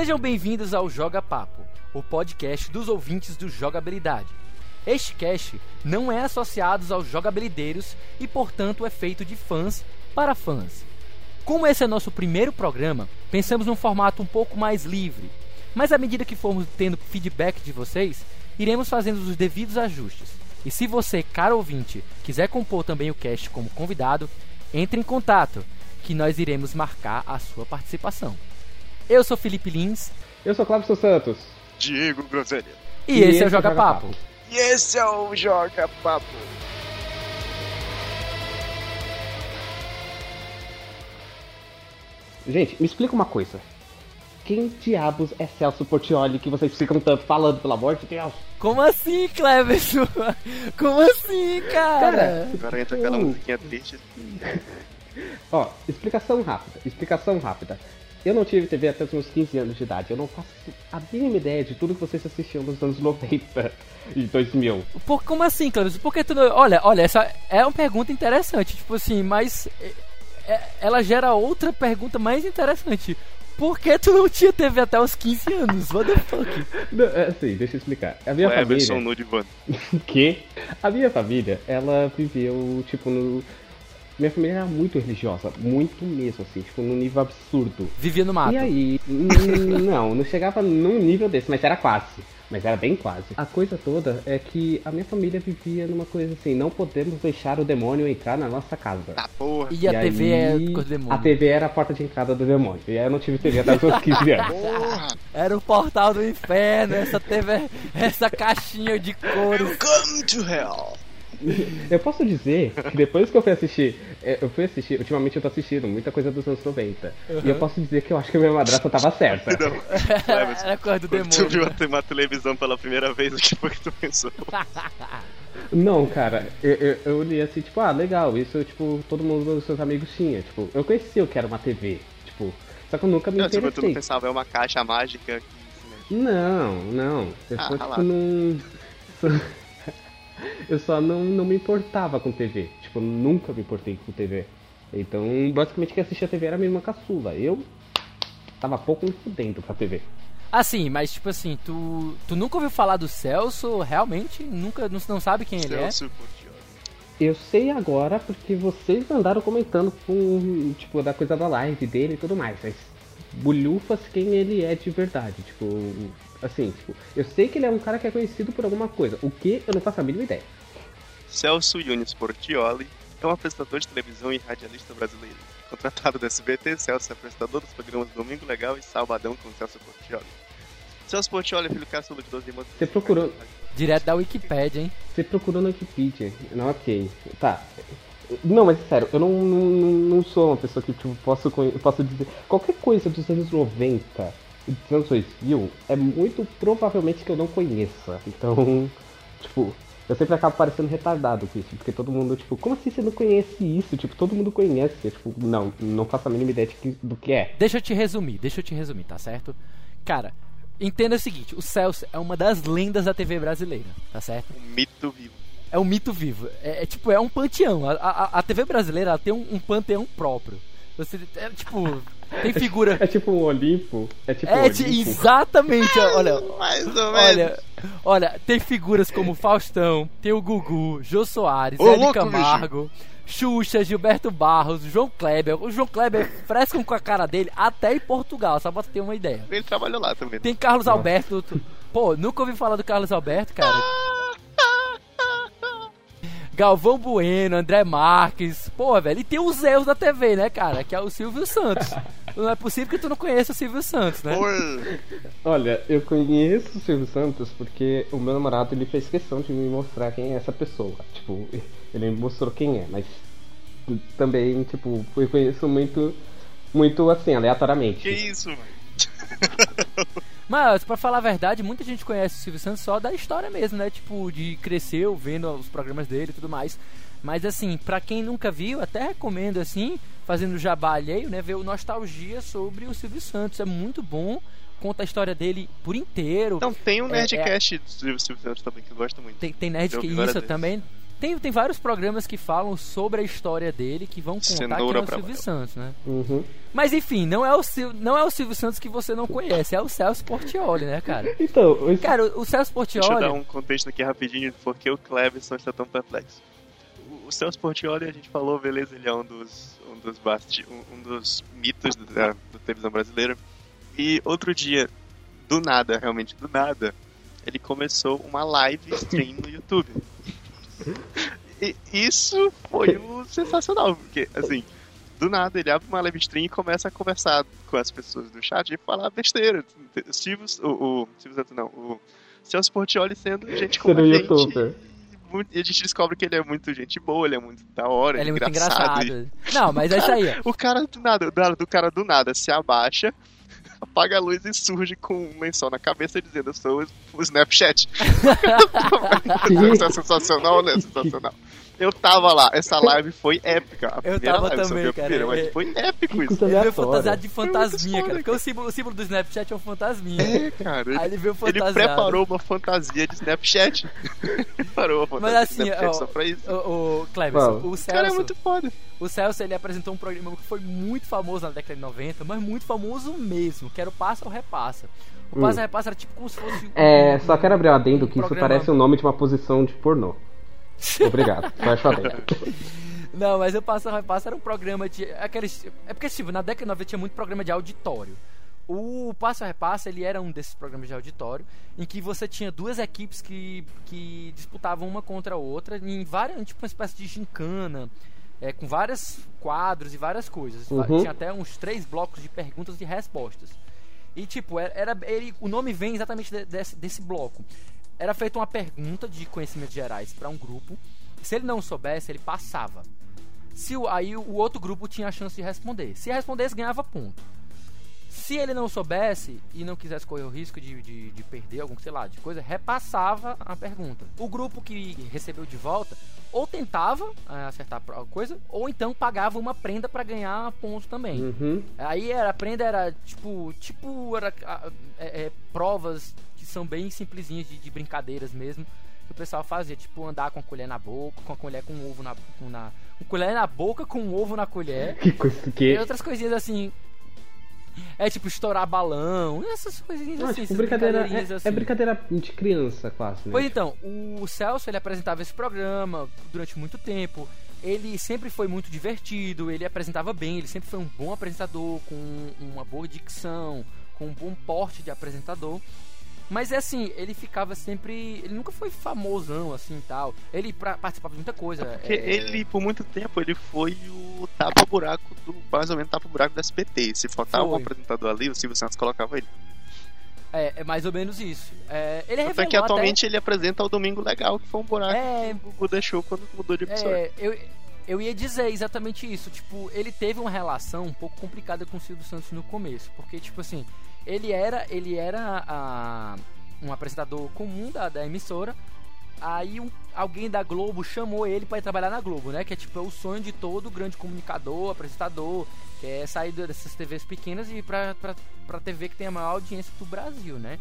Sejam bem-vindos ao Joga Papo, o podcast dos ouvintes do Jogabilidade. Este cast não é associado aos jogabilideiros e, portanto, é feito de fãs para fãs. Como esse é nosso primeiro programa, pensamos num formato um pouco mais livre, mas à medida que formos tendo feedback de vocês, iremos fazendo os devidos ajustes. E se você, caro ouvinte, quiser compor também o cast como convidado, entre em contato, que nós iremos marcar a sua participação. Eu sou Felipe Lins. Eu sou Cláudio Santos. Diego Groselha. E, e esse, é o Joga, Joga Papo. Papo. E esse é o Joga Papo. Gente, me explica uma coisa. Quem diabos é Celso Portioli que vocês ficam tanto falando, pelo amor de Deus? Como assim, Cleverson? Como assim, cara? cara Agora entra aquela musiquinha triste. Ó, explicação rápida, explicação rápida. Eu não tive TV até os meus 15 anos de idade. Eu não faço a mínima ideia de tudo que vocês assistiam nos anos 90 e 2000. Por, como assim, Clarice? Porque tu não... Olha, olha, essa é uma pergunta interessante. Tipo assim, mas é, é, ela gera outra pergunta mais interessante. Por que tu não tinha TV até os 15 anos? What the fuck? Não, é assim, deixa eu explicar. A minha o família... Emerson no divã. que? A minha família, ela viveu, tipo, no minha família era muito religiosa, muito mesmo, assim, tipo, num nível absurdo. Vivia no mato. E aí, não, não chegava num nível desse, mas era quase. Mas era bem quase. A coisa toda é que a minha família vivia numa coisa assim, não podemos deixar o demônio entrar na nossa casa. Tá porra. E, e a TV é é do demônio. A TV era a porta de entrada do demônio. E aí eu não tive TV até os meus 15 anos. Porra. Era o portal do inferno, essa TV, essa caixinha de cores. Welcome to hell. Eu posso dizer que depois que eu fui assistir, é, eu fui assistir, ultimamente eu tô assistindo muita coisa dos anos 90. Uhum. E eu posso dizer que eu acho que a minha madrasta tava certa. Não. Era coisa do demônio. Tu viu uma televisão pela primeira vez, o que foi que tu pensou? Não, cara, eu, eu, eu li assim, tipo, ah, legal, isso, tipo, todo mundo dos seus amigos tinha. Tipo, eu conhecia o que era uma TV, tipo, só que eu nunca me não, interessei. Tipo, tu não pensava, é uma caixa mágica? Não, não. Eu ah, só, tipo, não eu só não, não me importava com TV. Tipo, nunca me importei com TV. Então, basicamente, quem assistia TV era a mesma caçula. Eu tava pouco me fudendo com a TV. Assim, mas tipo assim, tu, tu nunca ouviu falar do Celso? Realmente? Nunca não, não sabe quem Celso ele é? Eu sei agora porque vocês andaram comentando com, tipo, da coisa da live dele e tudo mais. Mas bulhufas quem ele é de verdade. Tipo, Assim, tipo, eu sei que ele é um cara que é conhecido por alguma coisa. O que eu não faço a mínima ideia. Celso Yunis Portioli é um apresentador de televisão e radialista brasileiro. Contratado do SBT, Celso é apresentador dos programas Domingo Legal e Salvadão com Celso Portioli. Celso Portioli é filho caçula de 12 irmãos. Você procurou... Direto da Wikipedia, hein? Você procurou na Wikipedia. Não, ok. Tá. Não, mas sério, eu não, não, não sou uma pessoa que tipo, posso, posso dizer. Qualquer coisa dos anos 90 anos 2000 é muito provavelmente que eu não conheça. Então, tipo, eu sempre acabo parecendo retardado com isso, porque todo mundo, tipo, como assim você não conhece isso? Tipo, todo mundo conhece. Eu, tipo, não, não faço a mínima ideia que, do que é. Deixa eu te resumir, deixa eu te resumir, tá certo? Cara, entenda o seguinte, o Celso é uma das lendas da TV brasileira, tá certo? Um mito vivo. É um mito vivo. É, é tipo, é um panteão. A, a, a TV brasileira tem um, um panteão próprio. Você, é, tipo, tem figura. É, tipo um Olimpo. É tipo é, um Olimpo. exatamente. Olha, mais ou olha, menos. Olha, tem figuras como Faustão, tem o Gugu, Jô Soares, Ô, Camargo. Bicho. Xuxa, Gilberto Barros, João Kleber. O João Kleber frescam com a cara dele até em Portugal, só pra ter uma ideia. Ele trabalhou lá também. Tem Carlos Alberto. Pô, nunca ouvi falar do Carlos Alberto, cara. Galvão Bueno, André Marques. Pô, velho, e tem os erros da TV, né, cara? Que é o Silvio Santos. não é possível que tu não conheça o Silvio Santos, né? Olha, eu conheço o Silvio Santos porque o meu namorado ele fez questão de me mostrar quem é essa pessoa. Tipo, ele me mostrou quem é, mas também, tipo, eu conheço muito, muito assim, aleatoriamente. Que isso, mano? Mas, pra falar a verdade, muita gente conhece o Silvio Santos só da história mesmo, né? Tipo, de cresceu vendo os programas dele e tudo mais. Mas, assim, pra quem nunca viu, até recomendo, assim, fazendo jabá alheio, né? Ver o Nostalgia sobre o Silvio Santos. É muito bom. Conta a história dele por inteiro. Então, tem um é, Nerdcast é, é... do Silvio Santos também que eu gosto muito. Tem, tem Nerdcast, isso também. Tem, tem vários programas que falam sobre a história dele, que vão contar Cenoura quem é o Silvio. Santos, né? Uhum. Mas enfim, não é, o Sil, não é o Silvio Santos que você não conhece, é o Celso Portioli, né, cara? Então, esse- Cara, o, o Celso Deixa eu Portioli... dar um contexto aqui rapidinho, porque o Cleverson está tão perplexo. O- O Celso Portioli, a gente falou, beleza, ele é um dos, um dos, basti um, um dos mitos da, da televisão brasileira. E outro dia, do nada, realmente do nada, ele começou uma live stream no YouTube. E isso foi um sensacional, porque, assim, do nada ele abre uma live stream e começa a conversar com as pessoas do chat e falar besteira. O Silvio, o, o Santos não, o Celso Portioli sendo gente como a gente. youtuber. E a gente descobre que ele é muito gente boa, ele é muito da hora, Ele é muito engraçado. engraçado. Não, mas é isso aí. ó. O cara do nada, do, do cara do nada se abaixa, apaga a luz e surge com um lençol na cabeça dizendo eu sou o- Snapchat. É sensacional, né? Sensacional. Eu tava lá, essa live foi épica. A Eu tava live, também, cara. primeira, mas foi épico Que isso. Ele veio fantasiado de fantasminha, cara. Porque o símbolo, o símbolo do Snapchat é um fantasminha. É, cara. Aí ele veio Ele fantasiado. preparou uma fantasia de Snapchat. preparou uma fantasia Mas assim, de Snapchat ó, só pra isso. O, o Cleverson, o O cara é Celso, muito foda. o Celso ele apresentou um programa que foi muito famoso na década de 90, mas muito famoso mesmo, que era o Passa ou Repassa. O Hum. Passa ou Repassa era tipo como se fosse um- É, só quero abrir um adendo que isso programa- parece o nome de uma posição de pornô. Obrigado. Fecha o adendo. Não, mas o Passa ou Repassa era um programa de. Aqueles, é porque, tipo, na década de 90 tinha muito programa de auditório. O Passa ou Repassa, ele era um desses programas de auditório, em que você tinha duas equipes que, que disputavam uma contra a outra, em várias, tipo uma espécie de gincana, é, com vários quadros e várias coisas. Uhum. Tinha até uns três blocos de perguntas e respostas. E, tipo, era, era- ele, o nome vem exatamente de- desse, desse bloco. Era feita uma pergunta de conhecimentos gerais para um grupo. Se ele não soubesse, ele passava. Se o, aí o outro grupo tinha a chance de responder. Se respondesse, ganhava ponto. Se ele não soubesse e não quisesse correr o risco de, de, de perder algum, sei lá, de coisa, repassava a pergunta. O grupo que recebeu de volta ou tentava ah, acertar a coisa, ou então pagava uma prenda para ganhar ponto também. Uhum. Aí era, a prenda era tipo, tipo era, é, é, provas são bem simplesinhas de, de brincadeiras mesmo. Que o pessoal fazia, tipo andar com a colher na boca, com a colher com um ovo na, com na com colher na boca com um ovo na colher. Que coisa E que. outras coisinhas assim. É tipo estourar balão, essas coisinhas Não, assim, tipo, brincadeira, brincadeirinhas é, assim. é brincadeira de criança, quase, né? Pois então, o Celso ele apresentava esse programa durante muito tempo. Ele sempre foi muito divertido, ele apresentava bem, ele sempre foi um bom apresentador, com uma boa dicção, com um bom porte de apresentador. Mas é assim, ele ficava sempre. Ele nunca foi famosão assim e tal. Ele pra- participava de muita coisa. Porque é, ele, por muito tempo, ele foi o tapa-buraco do. Mais ou menos tapa-buraco do SBT. Se faltava um Foi. apresentador ali, o Silvio Santos colocava ele. é, é mais ou menos isso. É, ele Até revelou que atualmente ele apresenta o Domingo Legal, que foi um buraco É. que o Gugu deixou quando mudou de emissora. É, eu, eu ia dizer exatamente isso. Tipo, ele teve uma relação um pouco complicada com o Silvio Santos no começo. Porque, tipo assim, ele era, ele era a- um apresentador comum da, da emissora. Aí um- alguém da Globo chamou ele pra ir trabalhar na Globo, né? Que é tipo é o sonho de todo grande comunicador, apresentador, que é sair dessas TVs pequenas e ir pra, pra, pra TV que tem a maior audiência do Brasil, né?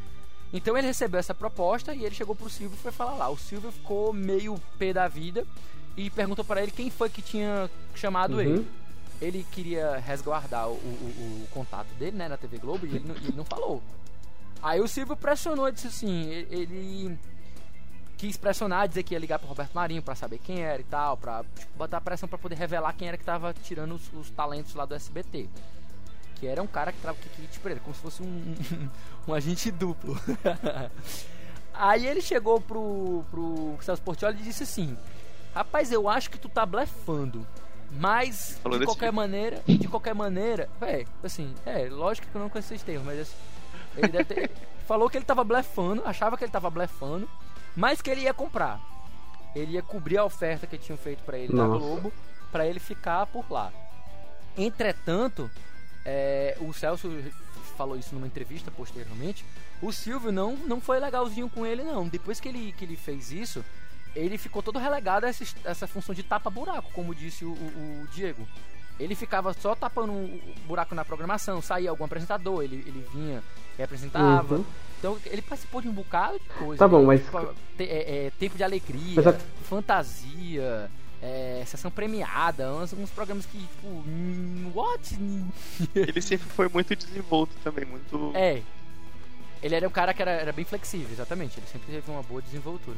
Então ele recebeu essa proposta e ele chegou pro Silvio e foi falar lá. O Silvio ficou meio pé da vida e perguntou pra ele quem foi que tinha chamado Uhum. ele. Ele queria resguardar o, o- o contato dele, né, na TV Globo e ele não, ele não falou. Aí o Silvio pressionou disse assim, ele, ele quis pressionar, dizer que ia ligar pro Roberto Marinho pra saber quem era e tal, pra tipo, botar pressão pra poder revelar quem era que tava tirando os, os talentos lá do SBT. Que era um cara que tava que, que, tipo, ele, como se fosse um, um agente duplo. Aí ele chegou pro, pro Celso Portioli e disse assim: Rapaz, eu acho que tu tá blefando. Mas, Falou de qualquer jeito. maneira, de qualquer maneira, é, assim, é, lógico que eu não conheço esses termos, mas assim, ele deve ter, falou que ele tava blefando, achava que ele tava blefando, mas que ele ia comprar. Ele ia cobrir a oferta que tinham feito pra ele na Nossa. Globo, pra ele ficar por lá. Entretanto, é, o Celso falou isso numa entrevista posteriormente. O Silvio não, não foi legalzinho com ele, não. Depois que ele, que ele fez isso, ele ficou todo relegado a essa, essa função de tapa-buraco, como disse o, o- o Diego. ele ficava só tapando um buraco na programação, saía algum apresentador, ele, ele vinha e apresentava. Uhum. Então ele participou de um bocado de coisa. Tá bom, mas- Tipo, te- é, é, Tempo de Alegria, a- Fantasia, é, Sessão Premiada, uns, uns programas que, tipo, hum, what? Ele sempre foi muito desenvolto também, muito. É. Ele era um cara que era, era bem flexível, exatamente. Ele sempre teve uma boa desenvoltura.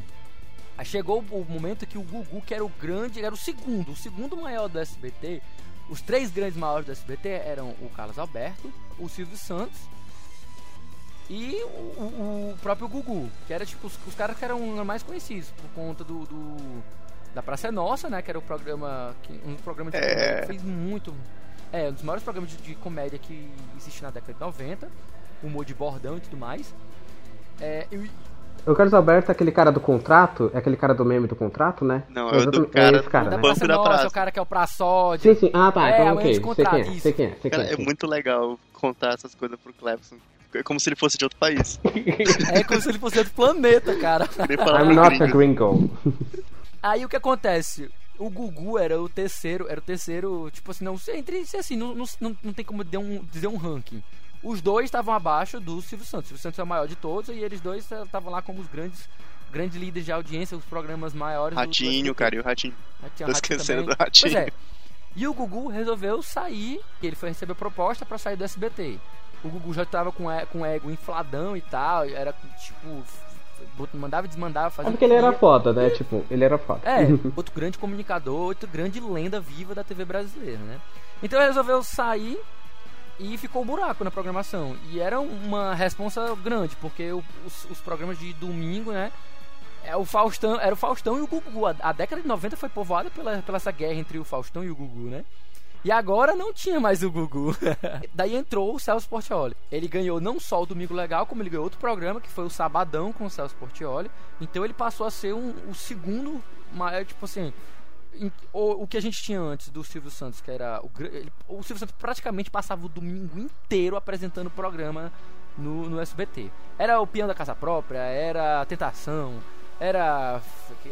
Aí chegou o momento que o Gugu, que era o grande, era o segundo, o segundo maior do SBT. Os três grandes maiores do SBT eram o Carlos Alberto, o Silvio Santos e o, o- próprio Gugu, que era tipo os, os caras que eram mais conhecidos por conta do, do- da Praça é Nossa, né? Que era o programa, um dos programas de É. comédia que fez muito, é um dos maiores programas de, de comédia que existe na década de 90, humor de bordão e tudo mais. É, e- O Carlos Alberto é aquele cara do contrato? É aquele cara do meme do contrato, né? Não, é o do exatamente- cara esse cara, da né? Banco Praça da Nossa, Praça. é o cara que é o praçódio. Sim, sim. Ah, tá. É, então, o ok. Sei quem é, sei quem é, sei quem Cara, é. é sim. muito legal contar essas coisas pro Clebson. É como se ele fosse de outro país. É como se ele fosse outro planeta, cara. I'm not a gringo. Aí o que acontece? O Gugu era o terceiro, era o terceiro, tipo assim, não sei, entre assim, não, não, não, não tem como dizer um, dizer um ranking. Os dois estavam abaixo do Silvio Santos. O Silvio Santos é o maior de todos e eles dois estavam lá como os grandes grandes líderes de audiência, os programas maiores do- do Ratinho, SBT. cara, e o Ratinho. Aí tinha Tô Ratinho esquecendo também. do Ratinho. Pois é. E o Gugu resolveu sair, ele foi receber proposta pra sair do SBT. O Gugu já tava com, com ego infladão e tal, era tipo. Mandava e desmandava, É fazia. porque o que ele era foda, né? Tipo, ele era foda. É, outro grande comunicador, outro grande lenda viva da TV brasileira, né? Então ele resolveu sair e ficou um buraco na programação. E era uma responsa grande, porque os, os programas de domingo, né? É o Faustão, era o Faustão e o Gugu. A, a década de 90 foi povoada pela, pela essa guerra entre o Faustão e o Gugu, né? E agora não tinha mais o Gugu. Daí entrou o Celso Portioli. Ele ganhou não só o Domingo Legal, como ele ganhou outro programa, que foi o Sabadão com o Celso Portioli. Então ele passou a ser um- o segundo maior, tipo assim. O, o que a gente tinha antes do Silvio Santos, que era. O, ele- o Silvio Santos praticamente passava o domingo inteiro apresentando o programa no, no SBT. Era o Peão da Casa Própria, era Tentação, era.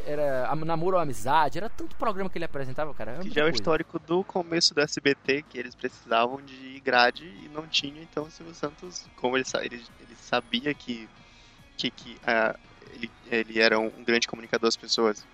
Era Am- Namoro ou Amizade, era tanto programa que ele apresentava, cara. Que já é o histórico do começo do SBT, que eles precisavam de grade e não tinha, então o Silvio Santos, como ele, ele, ele sabia que, que, que ah, ele, ele era um grande comunicador, as pessoas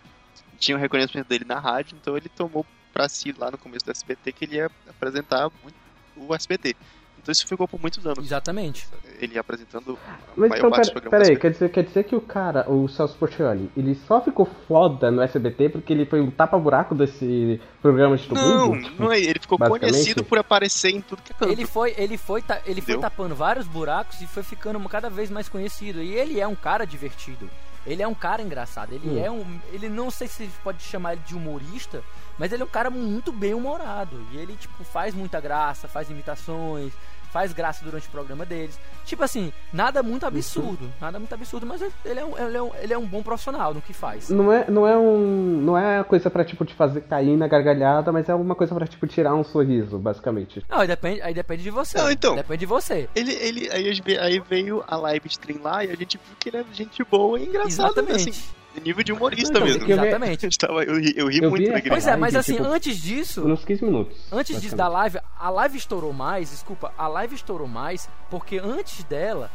tinham reconhecimento dele na rádio, então ele tomou pra si lá no começo do SBT que ele ia apresentar muito o SBT. Então isso ficou por muitos anos. Exatamente. Ele apresentando a Mas maior então, parte pera, do aí, SBT. quer dizer, quer dizer que o cara, o Celso Portioli, ele só ficou foda no SBT porque ele foi um tapa-buraco desse programa de Não, domingo? não é. Ele ficou conhecido por aparecer em tudo que é canto. Ele foi, ele foi, ta- ele foi tapando vários buracos e foi ficando cada vez mais conhecido. E ele é um cara divertido. Ele é um cara engraçado. Ele Hum. é um, ele não sei se pode chamar ele de humorista, mas ele é um cara muito bem humorado. E ele tipo faz muita graça, faz imitações, faz graça durante o programa deles. Tipo assim, nada muito absurdo, nada muito absurdo, mas ele é um, ele é um, ele é um bom profissional no que faz. Não é, não é um. Não é coisa pra tipo te fazer cair na gargalhada, mas é uma coisa pra tipo tirar um sorriso, basicamente. Não, aí depende, aí depende de você. Não, então. Depende de você. Ele, ele, aí, aí veio a live stream lá e a gente viu que ele é gente boa e engraçado, Exatamente. assim, nível de humorista Então, mesmo. eu vi- A Exatamente. gente tava, eu, ri, eu ri Eu muito igreja. Pois é, mas assim, tipo, antes disso, Uns 15 minutos. Antes disso da live, a live estourou mais, desculpa, a live estourou mais, porque antes dela,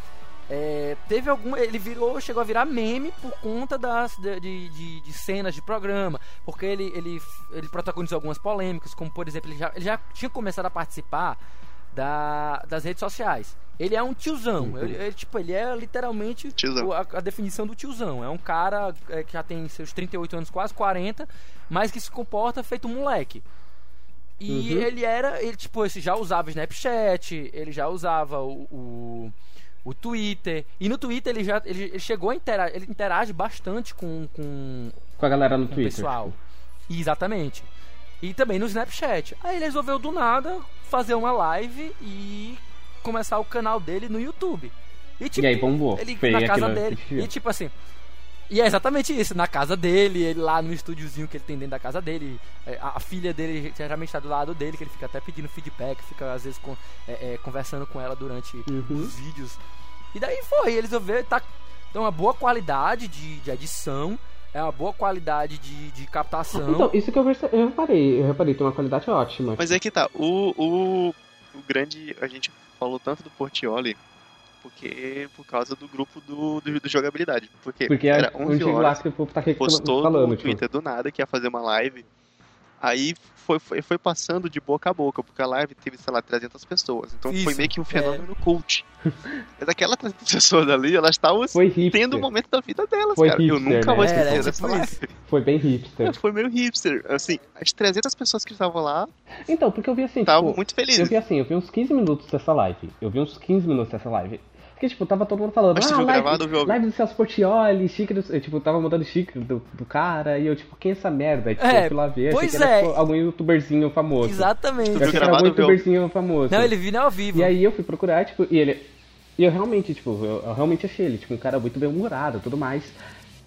é, teve algum. Ele virou, chegou a virar meme por conta das, de, de, de- de cenas de programa. Porque ele, ele, ele protagonizou algumas polêmicas, como por exemplo, ele já, ele já tinha começado a participar da, das redes sociais. Ele é um tiozão. Ele, ele, tipo, ele é literalmente o- a, a definição do tiozão. É um cara é, que já tem seus 38 anos, quase 40, mas que se comporta feito um moleque. E Uhum. ele era, ele tipo, esse já usava Snapchat, ele já usava o, o, o Twitter. E no Twitter ele já ele, ele chegou a interagir, ele interage bastante com, com, Com a galera no com o Twitter. pessoal. Exatamente. E também no Snapchat. Aí ele resolveu do nada fazer uma live e começar o canal dele no YouTube. E, tipo, E aí bombou. ele Foi na casa dele. viu. E tipo assim. E é exatamente isso, na casa dele, ele lá no estúdiozinho que ele tem dentro da casa dele, é, a, a filha dele geralmente está do lado dele, que ele fica até pedindo feedback, fica às vezes com- é, é, conversando com ela durante Uhum. os vídeos. E daí foi, eles resolveram, tá tem uma boa qualidade de, de edição, é uma boa qualidade de, de captação. Então, isso que eu, perce- eu reparei, eu reparei, tem uma qualidade ótima. Mas é que tá, o, o, o grande. A gente falou tanto do Portioli porque por causa do grupo do, do, do jogabilidade. Porque, Porque era é 11 um lá horas, que o povo tá aqui postou falando, no tipo. Twitter do nada que ia fazer uma live. Aí foi, foi, foi passando de boca a boca, porque a live teve, sei lá, 300 pessoas. Então foi Isso, meio que um é. fenômeno cult. Mas aquelas 300 pessoas ali, elas estavam Foi tendo o momento da vida delas, Foi cara. Eu hipster, nunca né? vou É, esquecer era dessa tipo live. Foi bem hipster. Foi meio hipster. Assim, as 300 pessoas que estavam lá Então, porque eu vi assim, estavam tipo, muito eu felizes. vi assim, eu vi uns 15 minutos dessa live. Eu vi uns 15 minutos dessa live. Porque, tipo, tava todo mundo falando, ah, viu live, gravado vivo? live do Celso Portioli, xícara, do... eu, tipo, tava mudando xícara do, do cara, e eu, tipo, quem é essa merda? Aí, tipo, É, eu fui lá ver, achei pois que era, é. tipo, algum youtuberzinho famoso. Exatamente. Eu viu achei que era algum youtuberzinho famoso. Não, ele viu ao vivo. E aí eu fui procurar, tipo, e ele. E eu realmente, tipo, eu, eu realmente achei ele, tipo, um cara muito bem-humorado e tudo mais.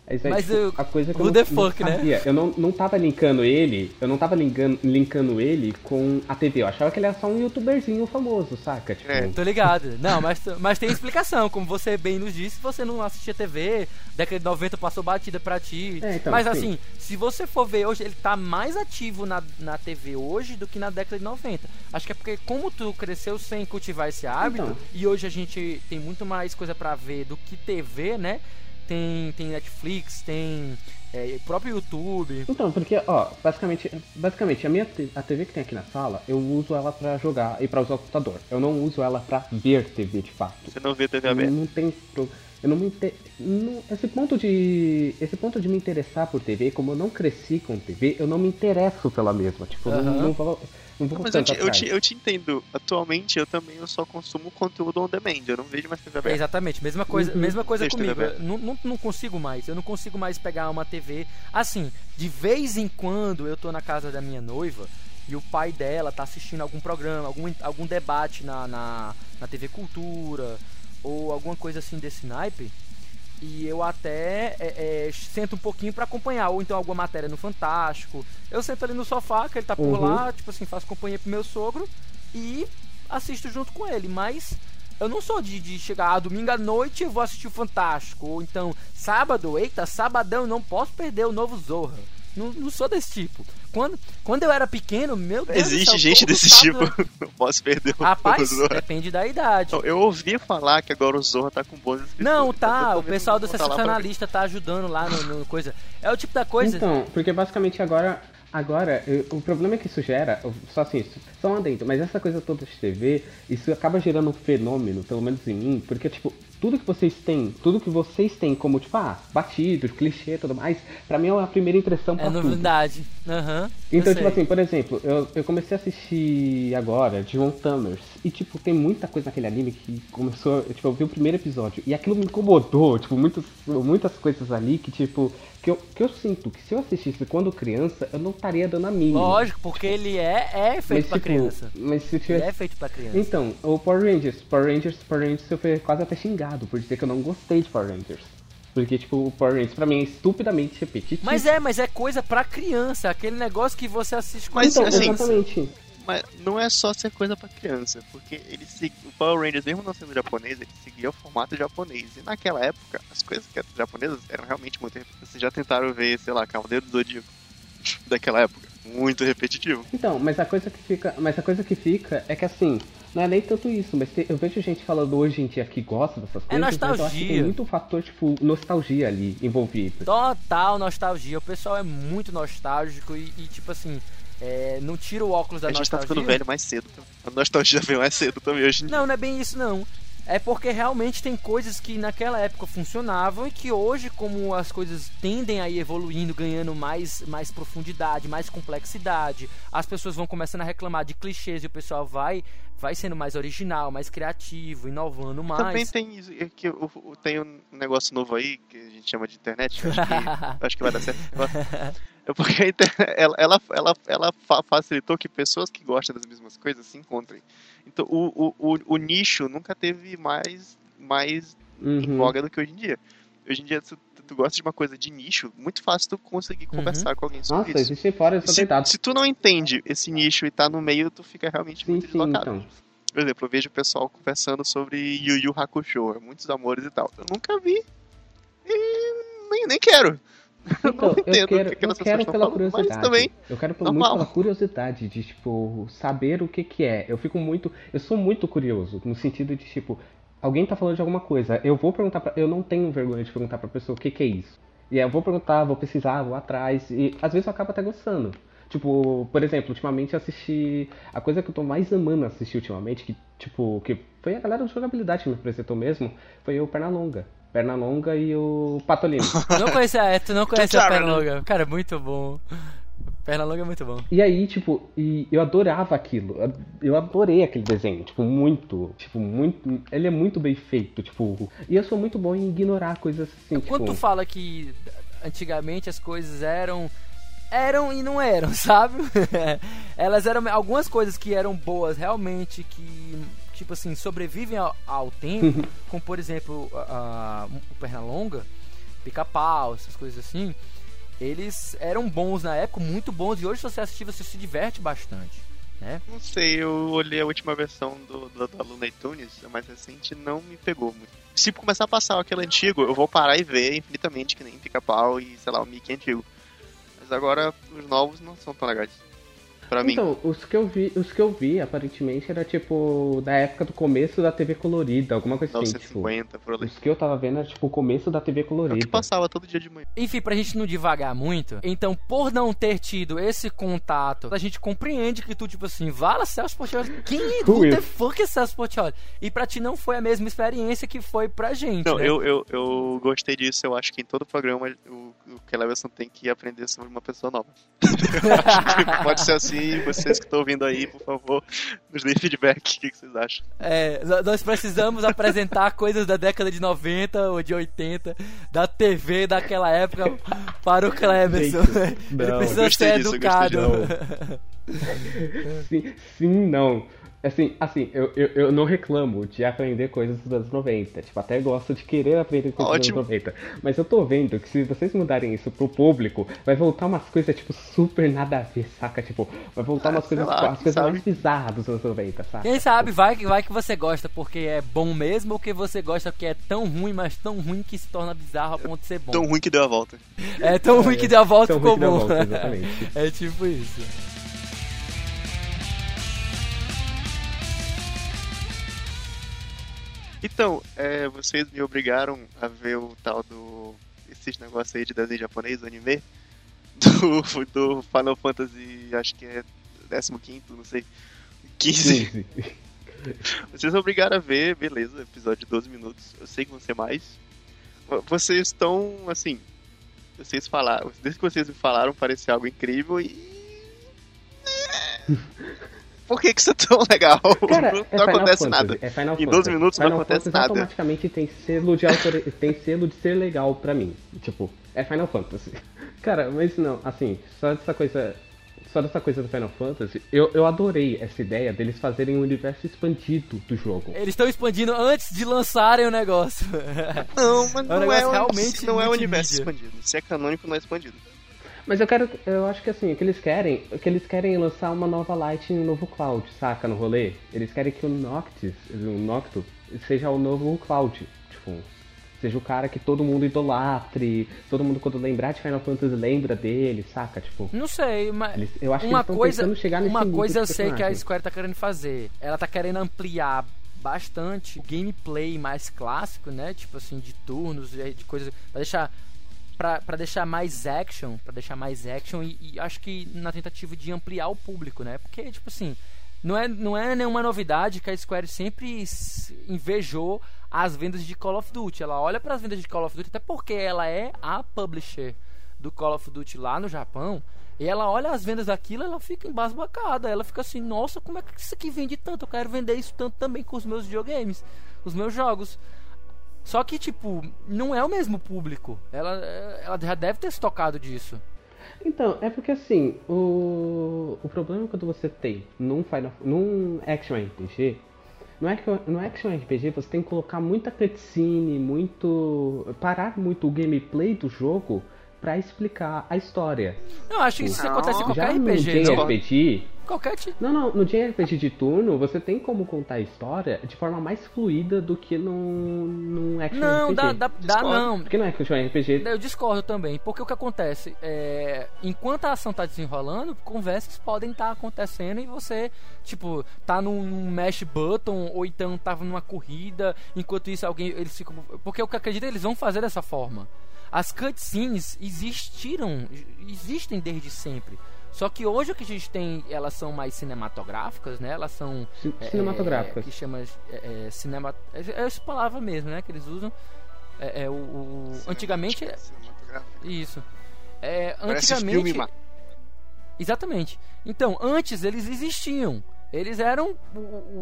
Mas, aí, Mas tipo, eu- a coisa que eu the não, não fuck, né? sabia, eu não, não tava linkando ele, eu não tava linkando, linkando ele com a TV. Eu achava que ele era só um youtuberzinho famoso, saca? Tipo, É. Tô ligado. Não, mas, mas tem explicação. Como você bem nos disse, você não assistia TV, década de 90 passou batida pra ti. É, então, mas sim. assim, se você for ver hoje, ele tá mais ativo na, na TV hoje do que na década de 90. Acho que é porque como tu cresceu sem cultivar esse hábito, Então. e hoje a gente tem muito mais coisa pra ver do que TV, né? Tem, tem Netflix, tem é, o próprio YouTube. Então, porque, ó, basicamente, basicamente a minha te- a TV que tem aqui na sala, eu uso ela pra jogar e pra usar o computador. Eu não uso ela pra ver TV de fato. Você não vê TV aberta. não tem eu não me inte- não- esse ponto de esse ponto de me interessar por TV, como eu não cresci com TV, eu não me interesso pela mesma, tipo, eu não, não não vou Mas eu te, eu, te, eu te entendo. Atualmente eu também eu só consumo conteúdo on demand. Eu não vejo mais TV É, aberta. exatamente, mesma coisa, Uhum. mesma coisa Deixa comigo. Não, não, não consigo mais. Eu não consigo mais pegar uma TV. Assim, de vez em quando eu tô na casa da minha noiva e o pai dela tá assistindo algum programa, algum, algum debate na, na, na TV Cultura ou alguma coisa assim desse naipe. E eu até é, é, sento um pouquinho pra acompanhar, ou então alguma matéria no Fantástico. Eu sento ali no sofá, que ele tá por Uhum. lá, tipo assim, faço companhia pro meu sogro e assisto junto com ele. Mas eu não sou de, de chegar ah, domingo à noite e vou assistir o Fantástico. Ou então, sábado, eita, sabadão, não posso perder o novo Zorra. Não, não sou desse tipo. Quando, quando eu era pequeno, meu Deus. do Existe céu, gente desse sábado- tipo. Não posso perder o Rapaz, o Zorra. depende da idade. Não, Eu ouvi falar que agora o Zorra tá com boas. Não, então tá. O pessoal do sensacionalista tá ajudando lá no, no coisa. É o tipo da coisa. Então, porque basicamente agora agora eu- o problema que isso gera, só assim, isso- só um adendo, mas essa coisa toda de TV, isso acaba gerando um fenômeno, pelo menos em mim, porque tipo, tudo que vocês têm, tudo que vocês têm como tipo, ah, batido, clichê e tudo mais, pra mim é a primeira impressão pra É novidade. Aham. eu Então, tipo sei. assim, por exemplo, eu, eu comecei a assistir agora John Thummers. E, tipo, tem muita coisa naquele anime que começou. Tipo, eu vi o primeiro episódio. E aquilo me incomodou. Tipo, muitos, muitas coisas ali que, tipo. Que eu, que eu sinto que se eu assistisse quando criança, eu não estaria dando a mínima. Lógico, porque ele é, é feito mas, pra tipo, criança. Mas se eu Ele tivesse. é feito pra criança. Então, o Power Rangers, Power Rangers, Power Rangers, eu fui quase até xingado por dizer que eu não gostei de Power Rangers. Porque, tipo, o Power Rangers pra mim é estupidamente repetitivo. Mas é, mas é coisa pra criança. Aquele negócio que você assiste com Mas, então, assim, exatamente. Mas não é só ser coisa pra criança, porque ele segui... o Power Rangers, mesmo não sendo japonês, ele seguia o formato japonês. E naquela época, as coisas que eram japonesas eram realmente muito repetitivas. Vocês já tentaram ver, sei lá, Cavaleiro do Zodíaco daquela época? Muito repetitivo. Então, mas a coisa que fica, mas a coisa que fica é que assim, não é nem tanto isso, mas eu vejo gente falando hoje em dia que gosta dessas coisas, mas eu acho que nostalgia. tem muito fator tipo nostalgia ali envolvido. Total nostalgia. O pessoal é muito nostálgico e, e, tipo assim, é, não tira o óculos da a gente tá nostalgia. ficando velho mais cedo. A nostalgia vem mais cedo também hoje. Não, não é bem isso não. É porque realmente tem coisas que naquela época funcionavam e que hoje, como as coisas tendem a ir evoluindo, ganhando mais, mais profundidade, mais complexidade, as pessoas vão começando a reclamar de clichês e o pessoal vai, vai sendo mais original, mais criativo, inovando mais. Também tem isso, é que o- o- tem um negócio novo aí que a gente chama de internet, que eu acho que, acho que vai dar certo. É porque a internet, ela, ela, ela, ela fa- facilitou que pessoas que gostam das mesmas coisas se encontrem. Então o, o, o, nicho nunca teve mais, mais em Uhum. voga do que hoje em dia. Hoje em dia, se tu, tu gosta de uma coisa de nicho, muito fácil tu conseguir conversar com alguém sobre Nossa, isso. existem fora Se, se tu não entende esse nicho e tá no meio, tu fica realmente Sim, muito sim, deslocado. então. Por exemplo, eu vejo o pessoal conversando sobre Yu Yu Hakusho, muitos amores e tal. Eu nunca vi e nem, nem quero. Então, eu entendo o quero, que eu quero pela estão falando, mas curiosidade. também, eu quero normal. muito pela curiosidade de, tipo, saber o que que é. Eu fico muito. Eu sou muito curioso, no sentido de, tipo, alguém tá falando de alguma coisa. Eu vou perguntar pra. Eu não tenho vergonha de perguntar pra pessoa o que que é isso. E aí eu vou perguntar, vou pesquisar, vou atrás. E às vezes eu acabo até gostando. Tipo, por exemplo, ultimamente eu assisti. A coisa que eu tô mais amando assistir ultimamente, que, tipo, que foi a galera de jogabilidade que me apresentou mesmo, foi o Pernalonga. Pernalonga e o Patolino. Não conhecia, é, tu não conhece a Claro, perna né? longa. Cara, muito bom. Perna longa é muito bom. E aí, tipo, e eu adorava aquilo. Eu- adorei aquele desenho, tipo, muito. Tipo, muito. Ele é muito bem feito, tipo. E eu sou muito bom em ignorar coisas assim, Quando tu tipo. fala que antigamente as coisas eram eram e não eram, sabe? Elas eram algumas coisas que eram boas realmente que tipo assim sobrevivem ao, ao tempo, como por exemplo a, a- o Pernalonga, Pica-Pau, essas coisas assim. Eles eram bons na época, muito bons e hoje se você assistir você se diverte bastante, né? Não sei, eu olhei a última versão do, do, do Looney Tunes, a mais recente, não me pegou muito. Se começar a passar aquele antigo, eu vou parar e ver infinitamente, que nem Pica-Pau e, sei lá, o Mickey antigo. Mas agora, os novos não são tão legais. Pra mim. Então, os que eu vi, os que eu vi, aparentemente, era tipo da época do começo da TV colorida, alguma coisa assim, tipo. 950, por ali. Os que eu tava vendo era tipo o começo da TV É o que colorida. passava todo dia de manhã. Enfim, pra gente não divagar muito, então, por não ter tido esse contato, a gente compreende que tu, tipo assim, vala Celso Portioli. Quem é Who the fuck é Celso Portioli? E pra ti não foi a mesma experiência que foi pra gente, Não, né? eu, eu, eu gostei disso. Eu acho que em todo programa o, o Celeberson tem que aprender sobre uma pessoa nova. Eu acho que pode ser assim. Vocês que estão ouvindo aí, por favor, nos deem feedback. O que, que vocês acham? É, nós precisamos apresentar coisas da década de 90 ou de 80, da TV daquela época, para o Clemerson. Gente, Ele precisa ser disso, educado. Sim, sim, não. Assim, assim, eu, eu, eu não reclamo de aprender coisas dos anos 90. Tipo, até gosto de querer aprender coisas Ótimo. dos anos 90. Mas eu tô vendo que se vocês mudarem isso pro público, vai voltar umas coisas, tipo, super nada a ver, saca? Tipo, vai voltar Ah, umas coisas, lá, as coisas sabe? mais bizarras dos anos 90, saca? Quem sabe, vai que, vai que você gosta porque é bom mesmo ou que você gosta porque é tão ruim, mas tão ruim que se torna bizarro a ponto de ser bom. Tão ruim que deu a volta. É tão ruim que deu a volta e ficou bom. volta, exatamente. é tipo isso. Então, é, vocês me obrigaram a ver o tal do. esses negócios aí de desenho japonês, o anime. Do, do Final Fantasy, acho que é 15, não sei. 15. 15. Vocês me obrigaram a ver, beleza, episódio de 12 minutos. Eu sei que vão ser mais. Vo- Vocês estão, assim. Vocês falaram. Desde que vocês me falaram, parecia algo incrível e. Por que que isso é tão legal? Cara, não é não acontece Fantasy, nada. É Final Em 12 Fantasy. minutos não Final acontece Fantasy nada. automaticamente tem selo de autor... tem selo de ser legal pra mim. Tipo, é Final Fantasy. Cara, mas não, assim, só dessa coisa. Só dessa coisa do Final Fantasy, eu, eu adorei essa ideia deles fazerem um universo expandido do jogo. Eles estão expandindo antes de lançarem o negócio. Não, mas É um não é, negócio realmente não é um universo expandido. Se é canônico, não é expandido. Mas eu quero. Eu acho que assim, o que eles querem. O que eles querem é lançar uma nova Light e um novo Cloud, saca? No rolê. Eles querem que o Noctis, o Nocto, seja o novo Cloud. Tipo. Seja o cara que todo mundo idolatre, todo mundo quando lembrar de Final Fantasy lembra dele, saca? Tipo, Não sei, mas. eles, eu acho uma que eles coisa, tentando chegar nesse uma coisa eu sei que a. Square tá querendo fazer. Ela tá querendo ampliar bastante o gameplay mais clássico, né? Tipo assim, de turnos, de de coisas. Pra deixar. Pra deixar mais action, pra deixar mais action e, e acho que na tentativa de ampliar o público, né? Porque, tipo assim, não é, não é nenhuma novidade que a Square sempre invejou as vendas de Call of Duty. Ela olha para as vendas de Call of Duty, até porque ela é a publisher do Call of Duty lá no Japão. E ela olha as vendas daquilo, ela fica embasbacada. Ela fica assim: Nossa, como é que isso aqui vende tanto? Eu quero vender isso tanto também com os meus videogames, os meus jogos. Só que, tipo, não é o mesmo público. Ela, ela já deve ter se tocado disso. Então, é porque assim, o, o problema quando você tem num, Final, num Action RPG, no Action, no Action RPG você tem que colocar muita cutscene, muito. parar muito o gameplay do jogo pra explicar a história. Eu acho que isso Não, acontece em qualquer Já no RPG. Não. JRPG, Qualquer tipo. Não, não, no JRPG de turno, você tem como contar a história de forma mais fluida do que num, num action Não, RPG. dá, dá, dá não. Porque no action RPG... Eu discordo também, porque o que acontece é, enquanto a ação tá desenrolando, conversas podem estar acontecendo e você, tipo, tá num, num mash button ou então tava numa corrida, enquanto isso alguém eles ficam, porque eu acredito eles vão fazer dessa forma. As cutscenes existiram, existem desde sempre. Só que hoje o que a gente tem, elas são mais cinematográficas, né? Elas são ci- é, cinematográficas. que chama é, é, cinema, é, é essa palavra mesmo, né? Que eles usam. É, é o, o- antigamente isso. É, Parece antigamente. filme. Exatamente. Então, antes eles existiam. Eles eram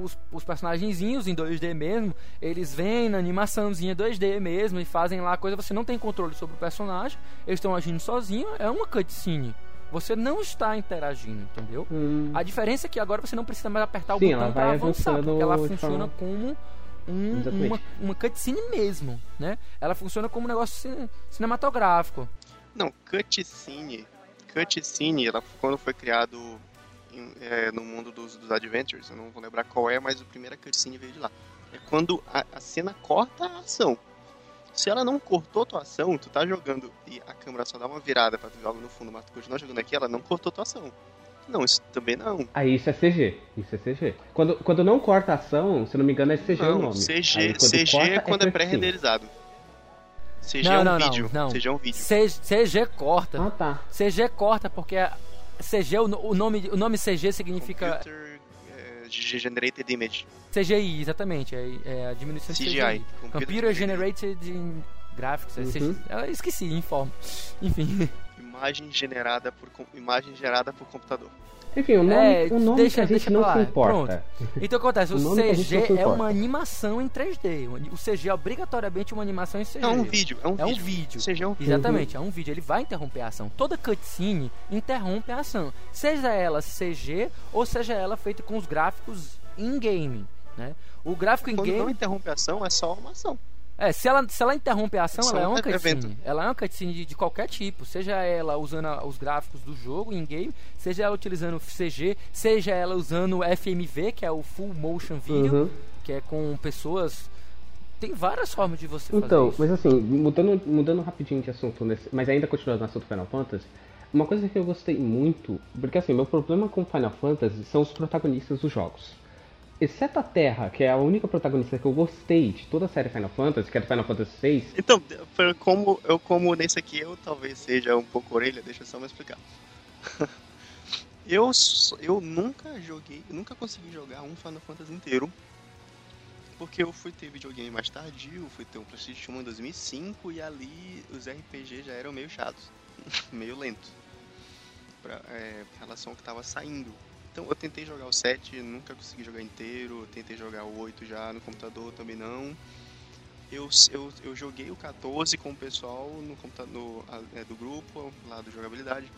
os, os personagenzinhos em 2D mesmo. Eles vêm na animaçãozinha 2D mesmo e fazem lá a coisa. Você não tem controle sobre o personagem. Eles estão agindo sozinhos. É uma cutscene. Você não está interagindo, entendeu? Hum, A diferença é que agora você não precisa mais apertar o Sim, botão ela para vai avançar, porque ela funciona forma- como um- uma, uma cutscene mesmo, né? Ela funciona como um negócio cine- cinematográfico. Não, cutscene. Cutscene, ela, quando foi criado em- é, no mundo dos, dos Adventures, eu não vou lembrar qual é, mas a primeira cutscene veio de lá. É quando a, a cena corta a ação. Se ela não cortou tua ação, tu tá jogando e a câmera só dá uma virada pra tu jogar no fundo, mas tu continua jogando aqui, ela não cortou tua ação. Não, isso também não. Aí isso é CG. Isso é CG. Quando, quando não corta a ação, se não me engano, é CG o Não, nome. CG, Aí quando CG corta, é quando é, pré-renderizado. CG Não, é um não, vídeo. não. CG é um vídeo. CG corta. Ah, tá. CG corta porque a- CG, o, o nome, o nome CG significa Computer é, Generated Image. CGI, exatamente. É, é a diminuição de CGI. CGI. Computer Generated in Graphics. é Uhum. CGI. Eu esqueci, informe. Enfim. Imagem generada por imagem gerada por computador. Enfim, o nome, É, o nome deixa- que a gente deixa não se importa. Então o que acontece? O, O CG é uma animação em 3D. O CG é obrigatoriamente uma animação em CG. É um vídeo, é um É um vídeo. vídeo. CG é um vídeo. Exatamente, é um vídeo, ele vai interromper a ação. Toda cutscene interrompe a ação. Seja ela CG ou seja ela feita com os gráficos in-game. Né? O gráfico Quando não in-game. interrompe a ação, é só uma ação. É, se ela, se ela interrompe a ação, Só ela é um uma evento. cutscene. Ela é uma cutscene de, de qualquer tipo. Seja ela usando os gráficos do jogo in-game, seja ela utilizando CG, seja ela usando o FMV, que é o Full Motion Video, Uhum. que é com pessoas. Tem várias formas de você fazer Então, isso. mas assim, mudando, mudando rapidinho de assunto, nesse, mas ainda continuando no assunto Final Fantasy, uma coisa que eu gostei muito, porque assim, meu problema com Final Fantasy são os protagonistas dos jogos. Exceto a Terra, que é a única protagonista que eu gostei de toda a série Final Fantasy, que é do Final Fantasy VI, Então, como eu como nesse aqui eu talvez seja um pouco orelha, deixa eu só me explicar. eu eu nunca joguei, nunca consegui jogar um Final Fantasy inteiro. Porque eu fui ter videogame mais tardio, fui ter um PlayStation 1 em 2005 e ali os RPG já eram meio chatos, meio lentos. Pra, é, em relação ao que tava saindo. Então eu tentei jogar o 7, nunca consegui jogar inteiro, eu tentei jogar o 8 já no computador, também não. Eu, eu, eu joguei o 14 com o pessoal no computador no, é, do grupo, lá do jogabilidade.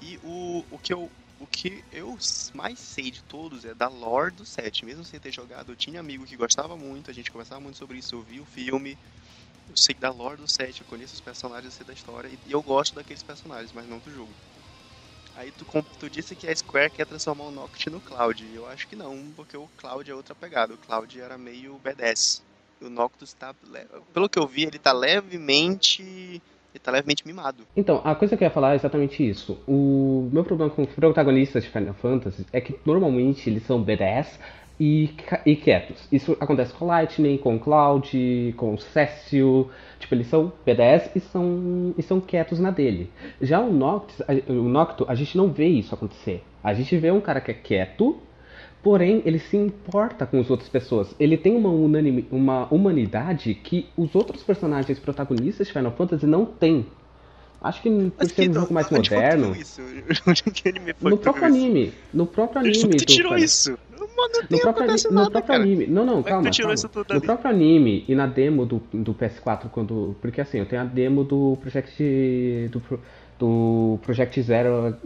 E o, o, que eu, o que eu mais sei de todos é da lore do 7. Mesmo sem ter jogado, eu tinha amigo que gostava muito, a gente conversava muito sobre isso, eu vi o filme. Eu sei da lore do 7, eu conheço os personagens, eu sei da história, e eu gosto daqueles personagens, mas não do jogo. Aí tu, tu disse que a Square quer transformar o Noct no Cloud. Eu acho que não, porque o Cloud é outra pegada. O Cloud era meio B10. O Noctus tá. Pelo que eu vi, ele tá levemente. Ele tá levemente mimado. Então, a coisa que eu ia falar é exatamente isso. O meu problema com protagonistas de Final Fantasy é que normalmente eles são B10 e, e quietos. Isso acontece com Lightning, com Cloud, com Cecil. Tipo, eles são B10 e são, e são quietos na dele. Já o Noctis, o Nocto, a gente não vê isso acontecer. A gente vê um cara que é quieto, Porém, ele se importa com as outras pessoas. Ele tem uma, unanime, uma humanidade que os outros personagens protagonistas de Final Fantasy não têm. Acho que por Mas ser um jogo mais onde foi que tu moderno. isso? Foi No tu próprio anime. No próprio anime. tu do tirou isso? Mano, não No próprio, acontece no nada, próprio cara. anime. Não, não, é que calma. tu tirou calma. isso tudo No próprio anime e na demo do, do PS4, quando. Porque assim, eu tenho a demo do Project. Do, Pro- do Project Zero.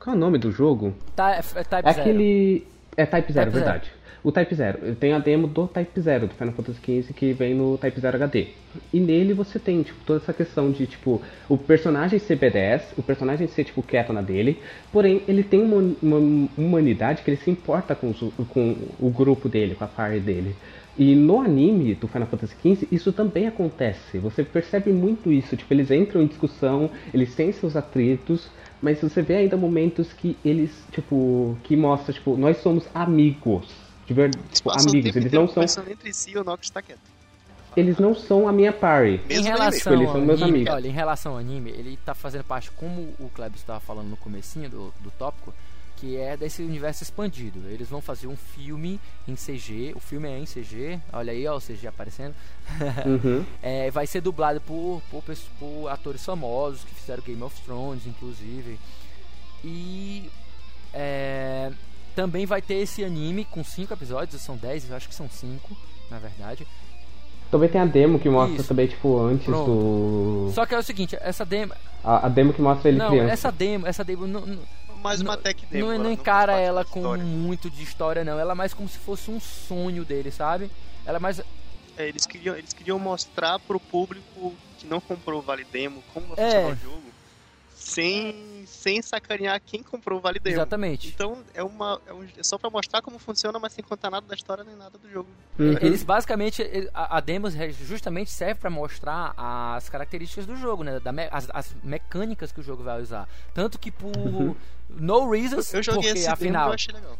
Qual é o nome do jogo? Tá, é Type É Zero. É Type 0, Type verdade. O Type 0. Tem a demo do Type 0 do Final Fantasy XV que vem no Type 0 HD. E nele você tem, tipo, toda essa questão de, tipo, o personagem ser B10, o personagem ser, tipo, quieto na dele, porém ele tem uma, uma humanidade que ele se importa com, os- com o grupo dele, com a party dele. E no anime do Final Fantasy XV, isso também acontece. Você percebe muito isso. Tipo, eles entram em discussão, eles têm seus atritos, mas você vê ainda momentos que eles, tipo, que mostra, tipo, nós somos amigos. De verdade, Eles tipo, amigos. Eles não são, entre si o Nox tá quieto. eles não são a minha party. Mesmo em relação eles ao são meus anime, amigos. olha, em relação ao anime, ele tá fazendo parte, como o Klebs estava falando no comecinho do, do tópico, que é desse universo expandido. Eles vão fazer um filme em CG, o filme é em CG, olha aí, ó, o CG aparecendo. Uhum. É, vai ser dublado por, por, por atores famosos que fizeram Game of Thrones, inclusive. E é, também vai ter esse anime com 5 episódios, são 10, eu acho que são 5, na verdade. Também tem a demo que mostra Isso. também, tipo, antes Pronto. do. Só que é o seguinte, essa demo. A, a demo que mostra ele não, criança. essa demo, essa demo não, não, Mais uma não- tech demo. não, não encara parte ela com história. muito de história, não. Ela é mais como se fosse um sonho dele, sabe? Ela é mais. É, eles, queriam, eles queriam mostrar pro público que não comprou o Vale Demo como vai É. funcionar o jogo, sem, sem sacanear quem comprou o Vale Demo. Exatamente. Então é, uma, é, um- é só pra mostrar como funciona, mas sem contar nada da história nem nada do jogo. Uhum. Eles basicamente. A, a demo justamente serve pra mostrar as características do jogo, né? Da me- as, as mecânicas que o jogo vai usar. Tanto que por. No reasons, Eu joguei porque esse demo afinal. eu achei legal.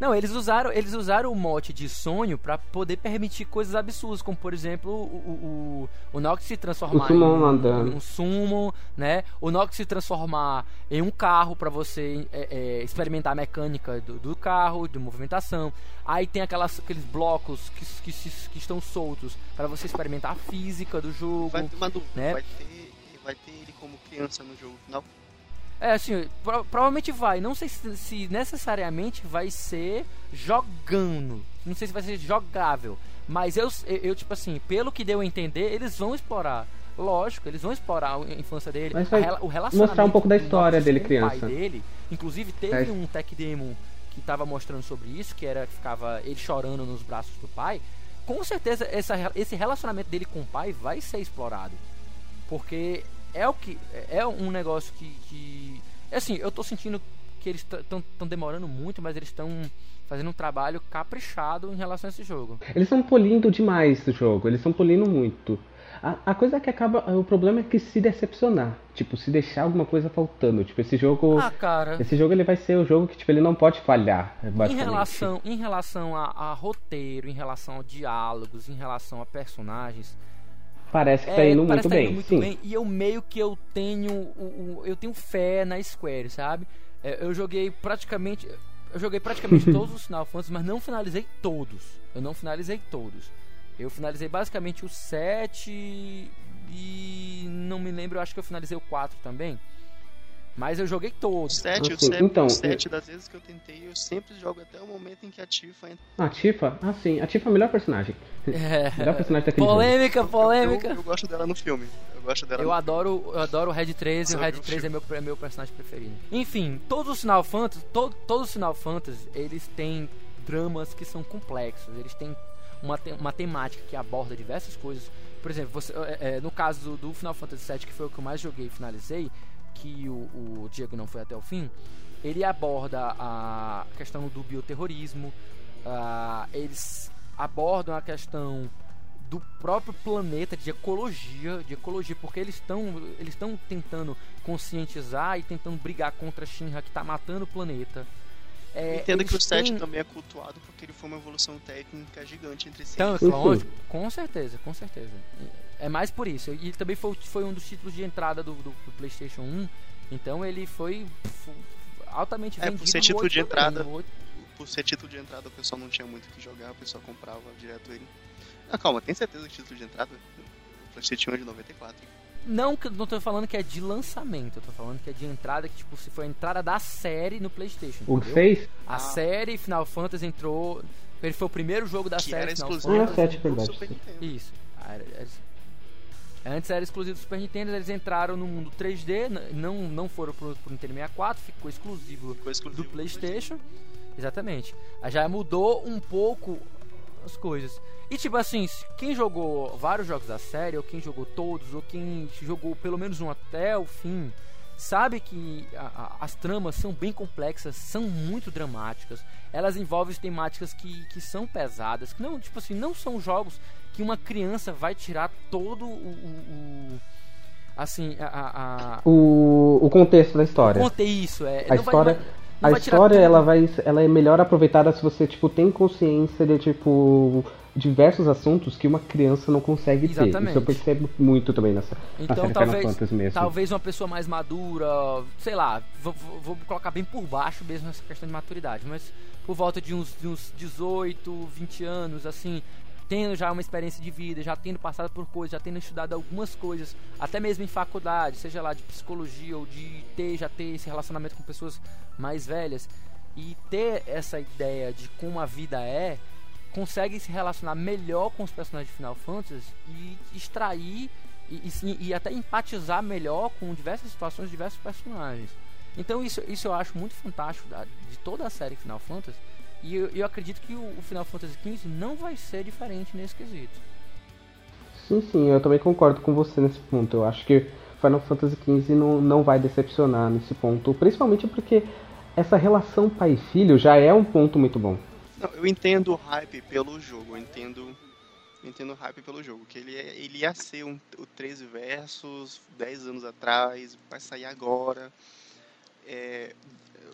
Não, eles usaram, eles usaram o mote de sonho pra poder permitir coisas absurdas, como por exemplo o, o, o, Nox se transformar em, um summon, né? O Nox se transformar em um carro pra você é, é, experimentar a mecânica do, do carro, de movimentação. Aí tem aquelas, aqueles blocos que, que, se- que estão soltos pra você experimentar a física do jogo. Vai ter uma dúvida, né? vai, ter, vai ter ele como criança no jogo final. É, assim, pro- provavelmente vai. Não sei se, se necessariamente vai ser jogando. Não sei se vai ser jogável. Mas eu, eu, tipo assim, pelo que deu a entender, eles vão explorar. Lógico, eles vão explorar a infância dele. Mas vai a o relacionamento mostrar um pouco da história dele criança. pai dele. Inclusive, teve É. um tech demo que tava mostrando sobre isso, que era que ficava ele chorando nos braços do pai. Com certeza, essa, esse relacionamento dele com o pai vai ser explorado. Porque é o que. É um negócio que. que assim, eu tô sentindo que eles estão demorando muito, mas eles estão fazendo um trabalho caprichado em relação a esse jogo. Eles estão polindo demais o jogo, eles estão polindo muito. A, a coisa que acaba. O problema é que se decepcionar. Tipo, se deixar alguma coisa faltando. Tipo, esse jogo. Ah, cara. Esse jogo ele vai ser o jogo que tipo, ele não pode falhar. Em relação, em relação a, a roteiro, em relação a diálogos, em relação a personagens, Parece que tá É, indo muito tá bem. indo muito sim. bem. E eu meio que eu tenho o, o- eu tenho fé na Square, sabe? É, eu joguei praticamente eu joguei praticamente todos os Final Fantasy, mas não finalizei todos. Eu não finalizei todos. Eu finalizei basicamente o 7 e não me lembro, eu acho que eu finalizei o 4 também. Mas eu joguei O todos. 7, o Assim, 7, então, o 7 das vezes que eu tentei, eu sempre jogo até o momento em que a Tifa entra. A Tifa? Ah, sim. A Tifa é a melhor personagem. É, Melhor personagem daquele jogo. polêmica, Eu, polêmica. eu gosto dela no filme. Eu gosto dela Eu no adoro, eu adoro o Red 13 e o Red o 13 é meu, é meu personagem preferido. Enfim, todos os Final Fantasy, to- todos os Final Fantasy, eles têm dramas que são complexos, eles têm uma, te- uma temática que aborda diversas coisas. Por exemplo, você, é, é, no caso do, do Final Fantasy VII, que foi o que eu mais joguei e finalizei, que o, o Diego não foi até o fim, ele aborda a questão do bioterrorismo, ah, eles abordam a questão do próprio planeta de ecologia, de ecologia, porque eles estão eles estão tentando conscientizar e tentando brigar contra a Shinra que está matando o planeta. É, Entendo que o eles 7 têm- também é cultuado porque ele foi uma evolução técnica gigante entre si. Então, lógico, com certeza, com certeza. É mais por isso. E também foi, foi um dos títulos de entrada do, do- do PlayStation 1. Então ele foi f- altamente É, por vendido. ser título de entrada. Por ser título de entrada, o pessoal não tinha muito o que jogar, o pessoal comprava direto ele. Ah, calma, tem certeza que título de entrada? O PlayStation 1 é de 94. Não, não tô falando que é de lançamento, eu tô falando que é de entrada, que tipo, se foi a entrada da série no PlayStation. O entendeu? 6? A Ah. série Final Fantasy entrou. Ele foi o primeiro jogo da Que série era Final exclusivo Ah, Fantasy. sete, do verdade. Isso. Ah, era- era- Antes era exclusivo do Super Nintendo, eles entraram no mundo 3D, n- não, não foram pro, pro Nintendo 64, ficou exclusivo Ficou exclusivo do PlayStation. Exatamente. Já mudou um pouco as coisas. E tipo assim, quem jogou vários jogos da série, ou quem jogou todos, ou quem jogou pelo menos um até o fim, sabe que a, a, as tramas são bem complexas, são muito dramáticas. Elas envolvem temáticas que, que são pesadas, que não, tipo assim, não são jogos que uma criança vai tirar todo o, o, o assim, a, a, o, o contexto da história. O isso, é. A história, vai, vai, a história ela vai, ela é melhor aproveitada se você tipo tem consciência de tipo diversos assuntos que uma criança não consegue Exatamente. ter. Isso eu percebo muito também nessa então, talvez. Talvez uma pessoa mais madura, sei lá, vou, vou, colocar bem por baixo mesmo essa questão de maturidade, mas por volta de uns, de uns 18, 20 anos, assim, tendo já uma experiência de vida, já tendo passado por coisas, já tendo estudado algumas coisas, até mesmo em faculdade, seja lá de psicologia ou de ter já ter esse relacionamento com pessoas mais velhas e ter essa ideia de como a vida é, consegue se relacionar melhor com os personagens de Final Fantasy e extrair e, e, e, até empatizar melhor com diversas situações, diversos personagens. Então isso, isso eu acho muito fantástico da, de toda a série Final Fantasy e eu, eu acredito que o, o, Final Fantasy XV não vai ser diferente nesse quesito. Sim, sim, eu também concordo com você nesse ponto. Eu acho que Final Fantasy XV não, não vai decepcionar nesse ponto, principalmente porque essa relação pai filho já é um ponto muito bom. Não, eu entendo o hype pelo jogo, eu entendo, eu entendo o hype pelo jogo, que ele, é, ele ia ser um, o 13 versos 10 anos atrás, vai sair agora. É,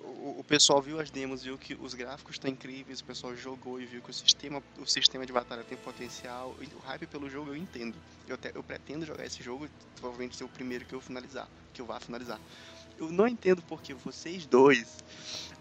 o, o, pessoal viu as demos, viu que os gráficos estão incríveis, o pessoal jogou e viu que o sistema, o sistema de batalha tem potencial. O hype pelo jogo eu entendo. Eu, te, eu pretendo jogar esse jogo, provavelmente ser o primeiro que eu finalizar, que eu vá finalizar. Eu não entendo porque vocês dois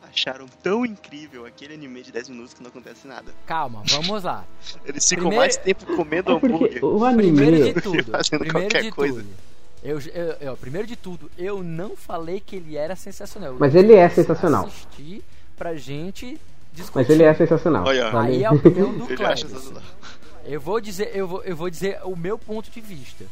acharam tão incrível aquele anime de 10 minutos que não acontece nada. Calma, vamos lá. Eles ficam Primeiro... mais tempo comendo é hambúrguer. O anime... Primeiro de tudo. Fazendo primeiro qualquer de coisa. Tudo. Eu, eu, eu, primeiro de tudo, eu não falei que ele era sensacional. Mas ele é sensacional. Assistir pra gente discutir. Mas ele é sensacional. Olha. Aí é a opinião do. Eu vou dizer, eu vou, eu vou dizer o meu ponto de vista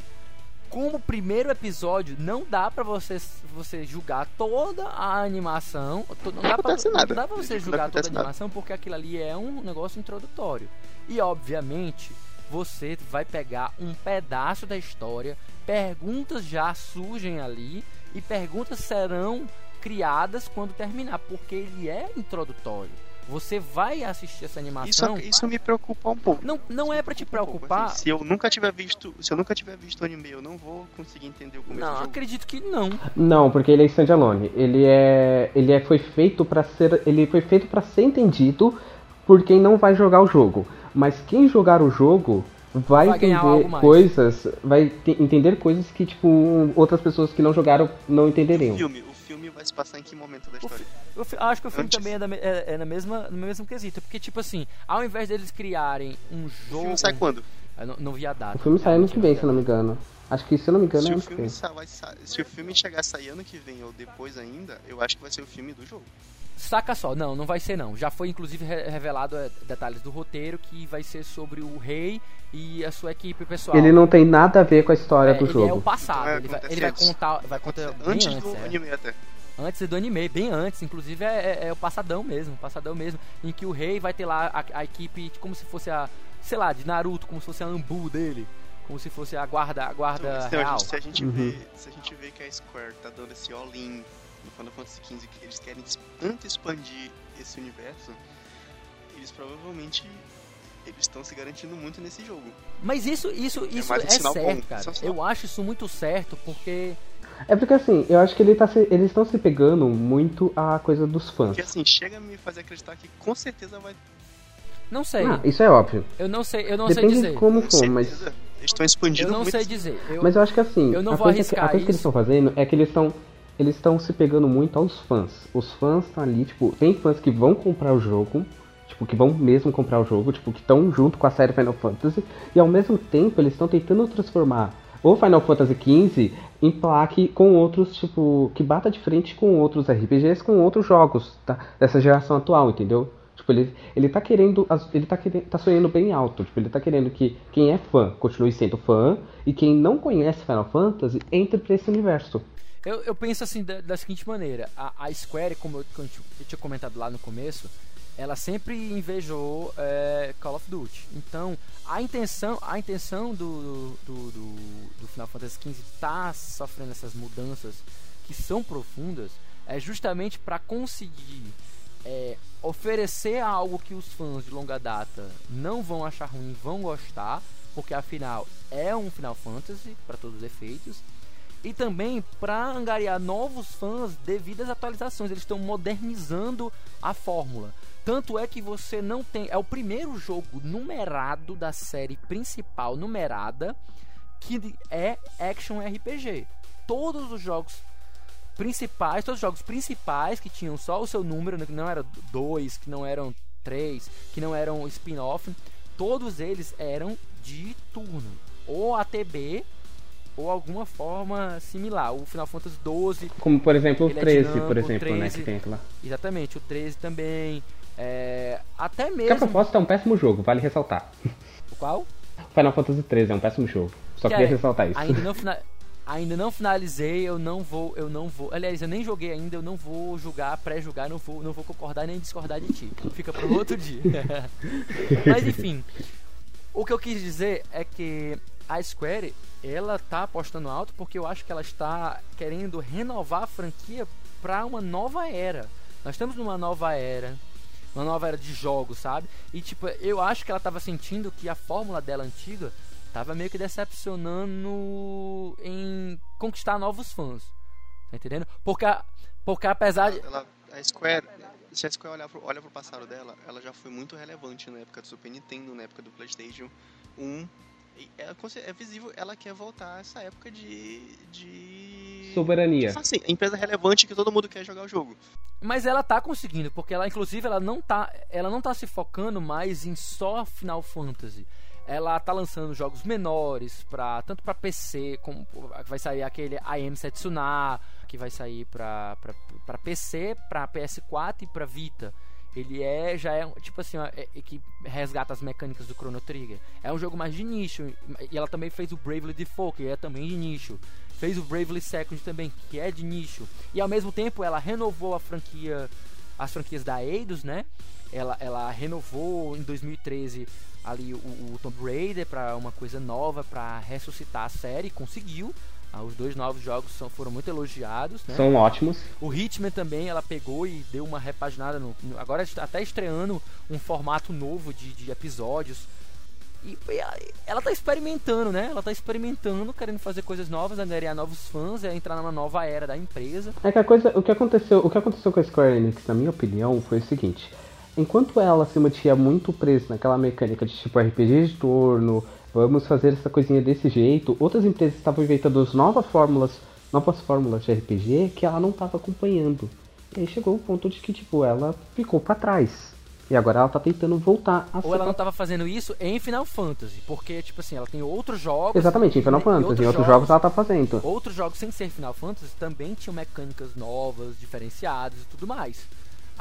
como primeiro episódio, não dá para você, você julgar toda a animação. To, não, não, dá pra, nada. não dá pra você julgar toda a animação nada. porque aquilo ali é um negócio introdutório. E obviamente você vai pegar um pedaço da história, perguntas já surgem ali e perguntas serão criadas quando terminar, porque ele é introdutório. Você vai assistir essa animação. Isso, isso me preocupa um pouco. Não, não é para te preocupar. Um assim, se eu nunca tiver visto, se eu nunca tiver visto o anime, eu não vou conseguir entender o começo Não, do acredito que não. Não, porque ele é standalone. Ele é, ele é foi feito para ser, ele foi feito para ser entendido por quem não vai jogar o jogo. Mas quem jogar o jogo vai, vai entender coisas, vai entender coisas que tipo outras pessoas que não jogaram não entenderiam. O filme, filme vai se passar em que momento da história? Eu acho que o filme Antes. também é, da, é, é, na mesma, no mesmo quesito. Porque, tipo assim, ao invés deles criarem um jogo. O filme sai quando? Eu não, não vi a data. O filme sai ano que vem, se eu não me engano. Acho que, se eu não me engano, se é ano que vem. se o filme chegar a sair ano que vem ou depois ainda, eu acho que vai ser o filme do jogo. Saca só, não, não vai ser não. Já foi inclusive revelado é, detalhes do roteiro que vai ser sobre o rei e a sua equipe pessoal. Ele não tem nada a ver com a história é, do ele jogo. É o passado. Ele vai, ele vai, contar, vai contar antes, antes do é. anime até antes do anime, bem antes, inclusive é, é, é, o passadão mesmo, passadão mesmo, em que o rei vai ter lá a, a, equipe como se fosse a, sei lá, de Naruto, como se fosse a Ambu dele, como se fosse a guarda, a guarda então, real. Se a gente uhum. vê, se a gente vê que a Square tá dando esse all-in no Final Fantasy XV, que eles querem tanto expandir esse universo, eles provavelmente eles estão se garantindo muito nesse jogo. Mas isso, isso, é isso é, é certo, cara. Eu acho isso muito certo, porque é porque assim, eu acho que ele tá se, eles estão se pegando muito a coisa dos fãs. Porque assim, chega a me fazer acreditar que com certeza vai. Não sei. Ah, isso é óbvio. Eu não sei, eu não Depende sei dizer. de como for, mas. Eles estão expandindo Eu não muito. sei dizer. Eu... Mas eu acho que assim, eu não a, vou coisa que, a coisa isso. que eles estão fazendo é que eles estão eles estão se pegando muito aos fãs. Os fãs estão ali, tipo, tem fãs que vão comprar o jogo, tipo, que vão mesmo comprar o jogo, tipo, que estão junto com a série Final Fantasy, e ao mesmo tempo eles estão tentando transformar o Final Fantasy XV em plaque com outros, tipo, que bata de frente com outros RPGs, com outros jogos tá? dessa geração atual, entendeu? Tipo, ele, ele tá querendo. Ele tá, querendo, tá sonhando bem alto. Tipo, ele tá querendo que quem é fã continue sendo fã e quem não conhece Final Fantasy entre pra esse universo. Eu, eu penso assim da, da seguinte maneira: a, a Square, como eu, eu, tinha comentado lá no começo, ela sempre invejou é, Call of Duty. Então, a intenção, a intenção do, do, do, do Final Fantasy XV tá sofrendo essas mudanças que são profundas é justamente para conseguir é, oferecer algo que os fãs de longa data não vão achar ruim, vão gostar, porque afinal é um Final Fantasy para todos os efeitos. E também para angariar novos fãs devido às atualizações, eles estão modernizando a fórmula. Tanto é que você não tem. É o primeiro jogo numerado da série principal numerada que é Action RPG. Todos os jogos principais, todos os jogos principais que tinham só o seu número, né, que não era dois, que não eram três, que não eram spin-off, todos eles eram de turno. Ou ATB ou alguma forma similar. O Final Fantasy 12. Como por exemplo o 13, é dinâmico, por exemplo, 13, né? Que tem lá. Exatamente, o 13 também. É, até mesmo. Que a propósito é um péssimo jogo, vale ressaltar. O qual? Final Fantasy 13 é um péssimo jogo. Só que queria é, ressaltar isso. Ainda não, fina... ainda não finalizei, eu não vou, eu não vou. Aliás, eu nem joguei ainda, eu não vou julgar, pré-julgar, não vou, não vou concordar nem discordar de ti. Fica pro outro dia. Mas enfim, o que eu quis dizer é que a Square, ela tá apostando alto porque eu acho que ela está querendo renovar a franquia para uma nova era. Nós estamos numa nova era uma nova era de jogos, sabe? E tipo, eu acho que ela tava sentindo que a fórmula dela antiga tava meio que decepcionando em conquistar novos fãs. Tá entendendo? Porque, porque apesar de. Ela, a Square, se a Square olhar pro, olha pro passado dela, ela já foi muito relevante na época do Super Nintendo, na época do PlayStation 1. É, é, visível, ela quer voltar a essa época de. de... Soberania. Assim, empresa relevante que todo mundo quer jogar o jogo. Mas ela tá conseguindo, porque ela, inclusive, ela não tá, ela não tá se focando mais em só Final Fantasy. Ela tá lançando jogos menores, pra, tanto para PC, como vai sair aquele I Am Setsuna, que vai sair para PC, para PS4 e para Vita. Ele é já é tipo assim, é, é, que resgata as mecânicas do Chrono Trigger. É um jogo mais de nicho. E ela também fez o Bravely Default, que é também de nicho. Fez o Bravely Second também, que é de nicho. E ao mesmo tempo ela renovou a franquia, as franquias da Eidos, né? Ela, ela renovou em 2013 ali o, o Tomb Raider para uma coisa nova, para ressuscitar a série, conseguiu. Ah, os dois novos jogos são, foram muito elogiados. Né? São ótimos. O Hitman também, ela pegou e deu uma repaginada. No, no agora até estreando um formato novo de, de episódios. E, e ela tá experimentando, né? Ela tá experimentando, querendo fazer coisas novas, angariar novos fãs, é entrar numa nova era da empresa. É que a coisa, o que aconteceu, o que aconteceu com a Square Enix, na minha opinião, foi o seguinte: enquanto ela se mantinha muito presa naquela mecânica de tipo RPG de turno, vamos fazer essa coisinha desse jeito. Outras empresas estavam inventando novas fórmulas, novas fórmulas de RPG que ela não estava acompanhando. E aí chegou o ponto de que tipo ela ficou para trás. E agora ela tá tentando voltar a Ou ela não tava fazendo isso em Final Fantasy, porque, tipo assim, ela tem outros jogos. Exatamente, em Final Fantasy, em outros, jogos, jogos, ela tá fazendo. Outros jogos sem ser Final Fantasy também tinham mecânicas novas, diferenciadas e tudo mais.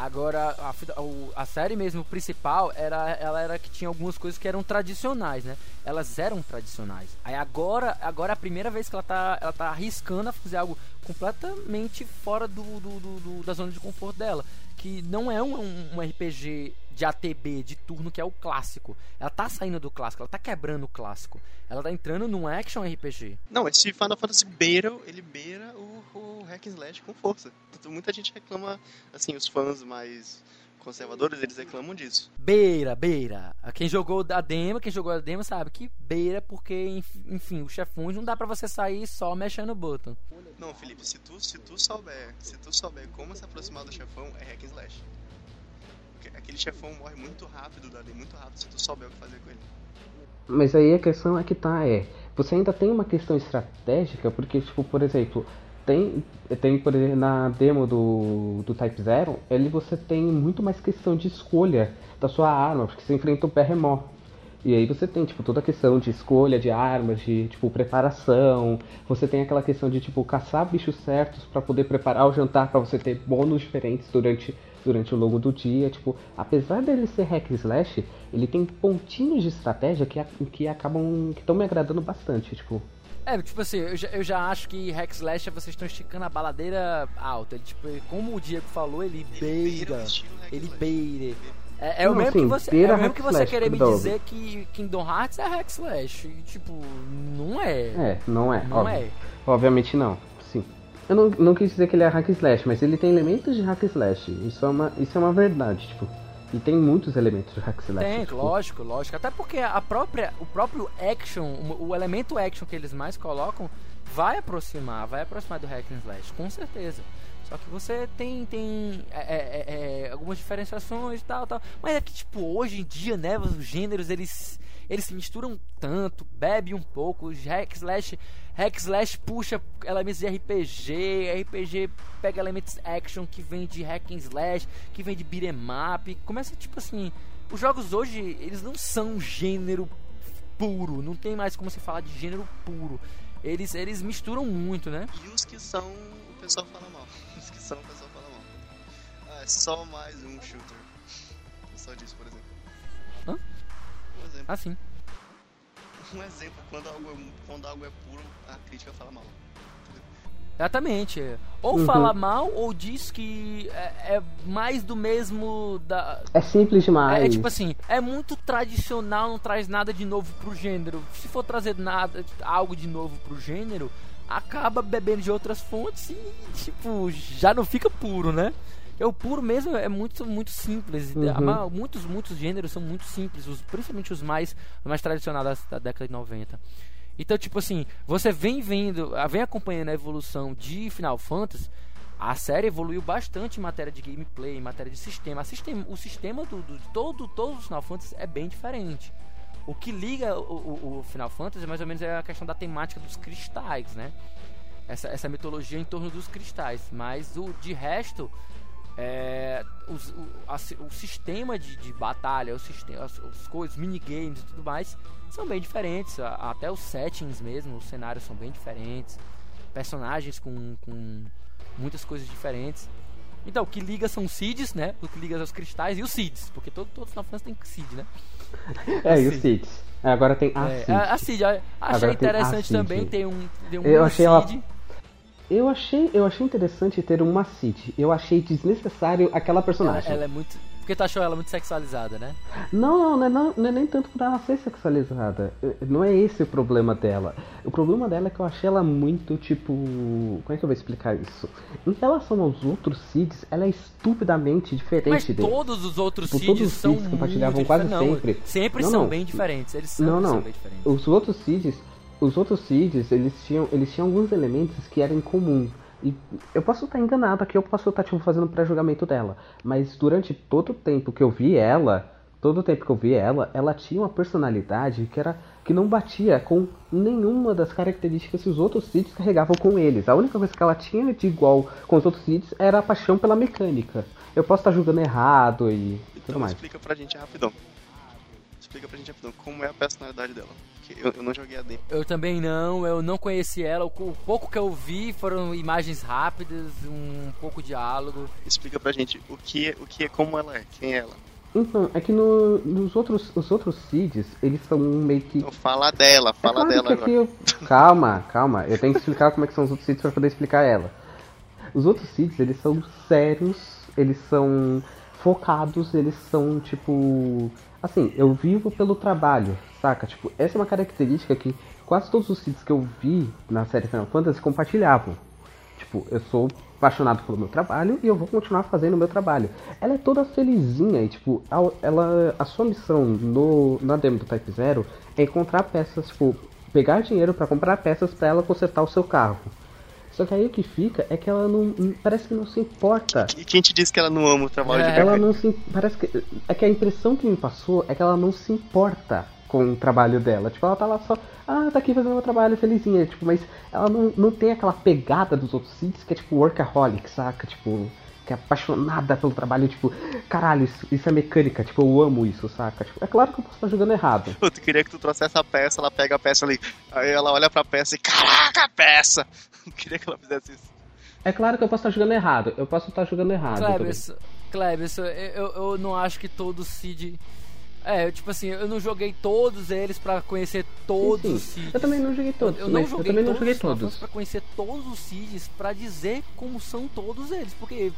Agora, a, a, série mesmo principal, era, ela era que tinha algumas coisas que eram tradicionais, né? Elas eram tradicionais. Aí agora, agora é a primeira vez que ela tá, ela tá arriscando a fazer algo completamente fora do, do, do, do da zona de conforto dela. Que não é um, um, RPG de ATB, de turno, que é o clássico. Ela tá saindo do clássico, ela tá quebrando o clássico. Ela tá entrando num action RPG. Não, esse Final Fantasy beira, ele beira o, o hack and slash com força. Muita gente reclama, assim, os fãs mais conservadores, eles reclamam disso. Beira, beira. Quem jogou a demo, quem jogou a demo sabe que beira porque, enfim, os chefões não dá para você sair só mexendo o botão. Não, Felipe, se tu, se tu souber, se tu souber como se aproximar do chefão, é hack and slash aquele chefão morre muito rápido, Dali, muito rápido, se tu souber o que fazer com ele. Mas aí a questão é que tá, é. Você ainda tem uma questão estratégica, porque, tipo, por exemplo, tem, tem por exemplo, na demo do, do Type Zero, ele você tem muito mais questão de escolha da sua arma, porque você enfrenta o Perremó. E aí você tem, tipo, toda a questão de escolha de armas, de, tipo, preparação. Você tem aquela questão de, tipo, caçar bichos certos para poder preparar o jantar para você ter bônus diferentes durante durante o longo do dia. Tipo, apesar dele ser hack slash, ele tem pontinhos de estratégia que, que acabam. que estão me agradando bastante, tipo. É, tipo assim, eu já, eu já acho que hack slash vocês estão esticando a baladeira alta. Ele, tipo, como o Diego falou, ele beira. Ele beira. É, é o Não, mesmo assim, que você, é o mesmo que você querer me dizer que Kingdom Hearts é hack slash. E, tipo, não é. É, não é. Não óbvio. é. Obviamente não. Sim. Eu não, não quis dizer que ele é hack slash, mas ele tem elementos de hack slash. Isso é uma, isso é uma verdade, tipo. E tem muitos elementos de hack slash. Tem, tipo, lógico, lógico. Até porque a própria, o próprio action, o, elemento action que eles mais colocam vai aproximar, vai aproximar do hack slash, com certeza. Só que você tem, tem é, é, é, algumas diferenciações e tal, tal. Mas é que, tipo, hoje em dia, né, os gêneros, eles, eles se misturam tanto, bebe um pouco, hack slash, hack slash puxa elementos de RPG, RPG pega elementos action que vem de hack and slash, que vem de beat'em up, começa, tipo assim, os jogos hoje, eles não são gênero puro, não tem mais como se falar de gênero puro. Eles, eles misturam muito, né? E os que são, o pessoal fala mal. Os que são, o pessoal fala mal. Ah, é só mais um shooter. Só disso, Assim. Um exemplo, quando algo, é, quando algo é puro, a crítica fala mal. Exatamente. Ou Uhum. fala mal, ou diz que é, é mais do mesmo da. É simples demais. É, tipo assim, é muito tradicional, não traz nada de novo pro gênero. Se for trazer nada, algo de novo pro gênero, acaba bebendo de outras fontes e, tipo, já não fica puro, né? Porque O puro mesmo é muito, muito simples. Uhum. Muitos, muitos gêneros são muito simples, os- principalmente os mais, mais tradicionais da, da década de 90. Então, tipo assim, você vem vendo, vem acompanhando a evolução de Final Fantasy. A série evoluiu bastante em matéria de gameplay, em matéria de sistema. Sistema o sistema do, do- de todo, todos os Final Fantasy é bem diferente. O que liga o, o- o Final Fantasy mais ou menos é a questão da temática dos cristais, né? Essa, essa mitologia em torno dos cristais. Mas o de resto, é, os- o, a o sistema de, de batalha, o sistema, as, as coisas, minigames e tudo mais são bem diferentes. A- Até os settings mesmo, os cenários são bem diferentes. Personagens com, com muitas coisas diferentes. Então, o que liga são os seeds, né? O que liga são os cristais e os seeds. Porque todo, todo Final Fantasy tem seed, né? É, e os Seed. Seeds. Agora tem a É, Seed. a, a seed, achei Agora tem a interessante também. Tem um, tem um Eu achei ela- seed. Eu achei, eu achei interessante ter uma Seed. Eu achei desnecessário aquela Ela, personagem. ela é muito. Porque tu achou ela muito sexualizada, né? Não, não, não é, não, não é nem tanto por ela ser sexualizada. Não é esse o problema dela. O problema dela é que eu achei ela muito, tipo. Como é que eu vou explicar isso? Em relação aos outros Seeds, ela é estupidamente diferente Mas todos os outros Tipo, os são compartilhavam muito quase diferentes. Não, sempre. Sempre Não, são não. bem diferentes. Eles são, Não, não. são bem diferentes. Os outros seeds, os outros seeds, eles tinham, eles tinham alguns elementos que eram em comum. E eu posso estar enganado aqui, eu posso estar tipo fazendo pré-julgamento dela, mas durante todo o tempo que eu vi ela, todo o tempo que eu vi ela, ela tinha uma personalidade que era que não batia com nenhuma das características que os outros seeds carregavam com eles. A única coisa que ela tinha de igual com os outros seeds era a paixão pela mecânica. Eu posso estar julgando errado e tudo Então mais. explica pra gente rapidão. Explica pra gente rapidão como é a personalidade dela. Porque eu, eu não joguei a demo. Eu também não, eu não conheci ela. O, o pouco que eu vi foram imagens rápidas, um pouco diálogo. Explica pra gente o que é, o que é como ela é, quem é ela. Então, é que no- nos outros, os outros seeds, eles são meio que Então fala dela, É fala claro dela agora. aqui eu- Calma, calma. Eu tenho que explicar como é que são os outros seeds pra poder explicar ela. Os outros seeds, eles são sérios, eles são focados, eles são tipo. Assim, eu vivo pelo trabalho, saca? Tipo, essa é uma característica que quase todos os seeds que eu vi na série Final Fantasy compartilhavam. Tipo, eu sou apaixonado pelo meu trabalho e eu vou continuar fazendo o meu trabalho. Ela é toda felizinha e, tipo, a- ela, a sua missão no, na demo do Type Zero é encontrar peças, tipo, pegar dinheiro pra comprar peças pra ela consertar o seu carro. Só que aí o que fica é que ela não. Parece que não se importa. E quem te disse que ela não ama o trabalho É, de Ela não se. Parece que. É que a impressão que me passou é que ela não se importa com o trabalho dela. Tipo, ela tá lá só. Ah, tá aqui fazendo meu trabalho felizinha. Tipo, mas ela não, não tem aquela pegada dos outros sítios que é tipo workaholic, saca? Tipo. Que é apaixonada pelo trabalho, tipo, caralho, isso, isso é mecânica, tipo, eu amo isso, saca? Tipo, é claro que eu posso estar jogando errado. Tu queria que tu trouxesse a peça, ela pega a peça ali. Aí ela olha pra peça e. Caraca, peça! Eu queria que ela fizesse isso. É claro que eu posso estar jogando errado, eu posso estar jogando errado. também. Klebs, Klebs, eu, eu, eu não acho que todo Cid. É, tipo assim, eu não joguei todos eles pra conhecer todos Sim, os sim. Cids. Eu também não joguei todos, Eu, não mas eu joguei também não todos joguei os Final todos. Pra conhecer todos os Cids pra dizer como são todos eles. Porque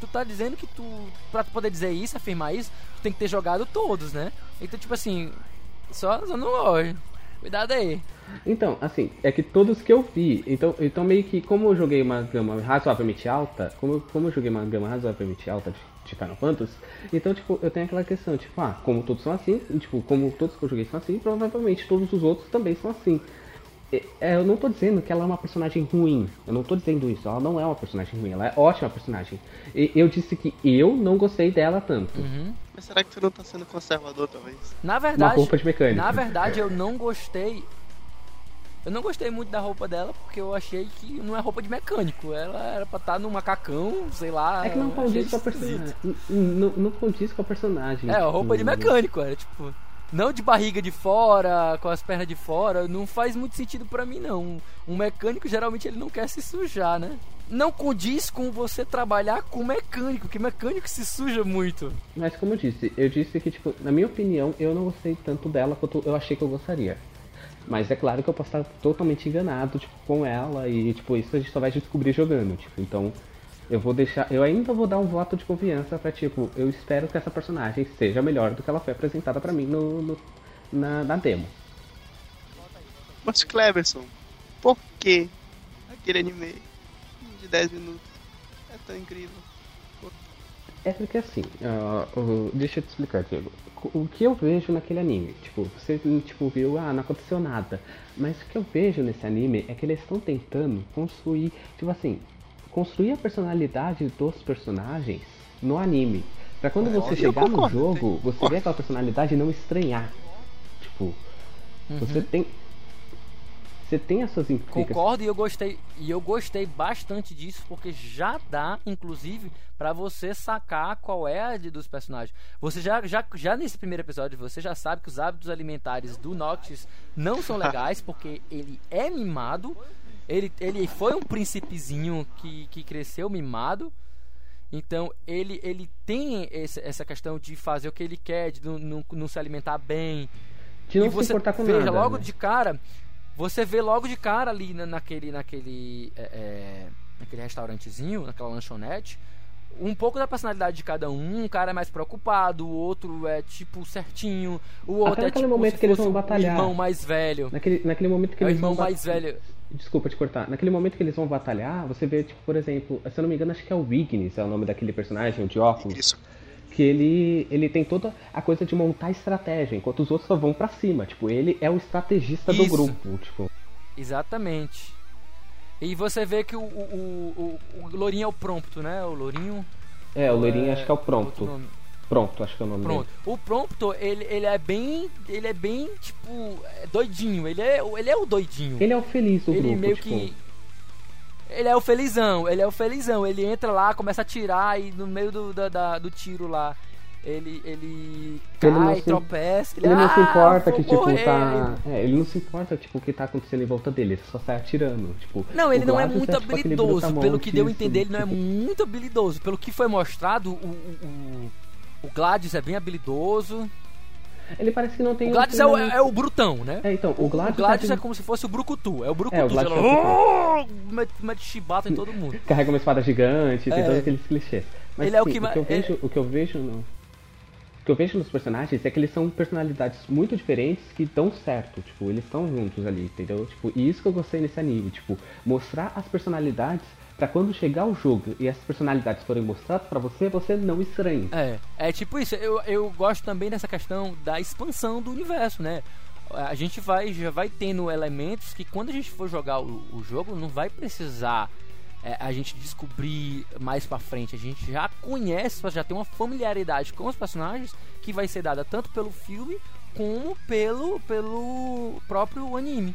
tu tá dizendo que tu, pra tu poder dizer isso, afirmar isso, tu tem que ter jogado todos, né? Então, tipo assim, só, só não gosto. Cuidado aí. Então, assim, é que todos que eu vi, então, então meio que como eu joguei uma gama razoavelmente alta, como, como eu joguei uma gama razoavelmente alta de, de Final Fantasy, então, tipo, eu tenho aquela questão, tipo, ah, como todos são assim, tipo, como todos que eu joguei são assim, provavelmente todos os outros também são assim. É, eu não tô dizendo que ela é uma personagem ruim. Eu não tô dizendo isso. Ela não é uma personagem ruim. Ela é ótima personagem. E, eu disse que eu não gostei dela tanto. Uhum. Mas será que você não tá sendo conservador, talvez? Na verdade, uma roupa de mecânico. na verdade, eu não gostei. Eu não gostei muito da roupa dela porque eu achei que não é roupa de mecânico. Ela era pra estar no macacão, sei lá. É que não condiz com a personagem. Não, não condiz com a personagem. É, roupa de mecânico, era tipo. Não de barriga de fora, com as pernas de fora, não faz muito sentido para mim não. Um mecânico geralmente ele não quer se sujar, né? Não condiz com você trabalhar com mecânico, que mecânico se suja muito. Mas como eu disse, eu disse que tipo, na minha opinião, eu não gostei tanto dela quanto eu achei que eu gostaria. Mas é claro que eu posso estar totalmente enganado, tipo, com ela e tipo, isso a gente só vai descobrir jogando, tipo, então eu vou deixar. Eu ainda vou dar um voto de confiança pra, tipo, eu espero que essa personagem seja melhor do que ela foi apresentada pra mim no, no na, na demo. Mas Cleverson, por que aquele anime de 10 minutos é tão incrível? É porque assim, uh, deixa eu te explicar, Diego. O que eu vejo naquele anime, tipo, você tipo, viu, ah, não aconteceu nada. Mas o que eu vejo nesse anime é que eles estão tentando construir, tipo assim, construir a personalidade dos personagens no anime. Pra quando você chegar no jogo, você ver aquela personalidade e não estranhar. Tipo, uhum. você tem. Você tem as suas implicações. Concordo e eu gostei. E eu gostei bastante disso, porque já dá, inclusive, para você sacar qual é a de, dos personagens. Você já, já, já nesse primeiro episódio, você já sabe que os hábitos alimentares do Noctis não são legais, porque ele é mimado ele, ele foi um príncipezinho que, que cresceu mimado. Então ele, ele tem esse, essa questão de fazer o que ele quer, de não, não, não se alimentar bem. De não e você veja nada, logo né? de cara. Você vê logo de cara ali na, naquele, naquele, é, é, naquele restaurantezinho, naquela lanchonete, um pouco da personalidade de cada um. Um cara é mais preocupado, o outro é tipo certinho, o outro Até é naquele tipo momento que eles vão batalhar. o irmão mais velho. Naquele, naquele momento que é o eles irmão vão mais velho. Desculpa te cortar. Naquele momento que eles vão batalhar, você vê, tipo, por exemplo, se eu não me engano, acho que é o Ignis, é o nome daquele personagem, o de óculos. Isso. Que ele, ele tem toda a coisa de montar estratégia, enquanto os outros só vão para cima. Tipo, ele é o estrategista Isso. do grupo. Tipo. Exatamente. E você vê que o, o, o, o Lourinho é o prompto, né? O Lourinho. É, o Lourinho acho que é o prompto. Pronto, acho que é o nome Pronto. dele. O Prompto, ele, ele é bem. Ele é bem, tipo, é doidinho. Ele é, ele é o doidinho. Ele é o feliz do ele grupo, meio tipo... que. Ele é o felizão, ele é o felizão. Ele entra lá, começa a tirar e no meio do, da, da- do tiro lá. Ele, ele cai, Ele não se- tropeça. Ele não se "Ah, importa que, tipo, morrer." tá. É, ele não se importa, tipo, o que tá acontecendo em volta dele, ele só sai atirando. Tipo, Não, ele não é Gladius muito tipo, aquele habilidoso. Pelo que deu a entender, ele não é tipo, muito habilidoso. Pelo que foi mostrado, o, o, o, o Gladius é bem habilidoso. Ele parece que não tem. O um Gladius é o, é o brutão, né? É, então, o O Gladius, Gladius tá é de- como se fosse o Brucutu. É o Brucutu. É, o Gladius sei é o lá, mete, mete chibata em todo mundo. carrega uma espada gigante, tem É. todos aqueles clichês. Mas Ele é o assim, que o que eu é- vejo, o que eu vejo no o que eu vejo nos personagens é que eles são personalidades muito diferentes que dão certo, tipo, eles estão juntos ali, entendeu? Tipo, e isso que eu gostei nesse anime, tipo, mostrar as personalidades pra quando chegar o jogo e essas personalidades forem mostradas pra você, você não estranhe. É, é tipo isso. Eu, eu gosto também dessa questão da expansão do universo, né? A gente vai já vai tendo elementos que quando a gente for jogar o, o jogo não vai precisar é, a gente descobrir mais pra frente. A gente já conhece, já tem uma familiaridade com os personagens que vai ser dada tanto pelo filme como pelo pelo próprio anime.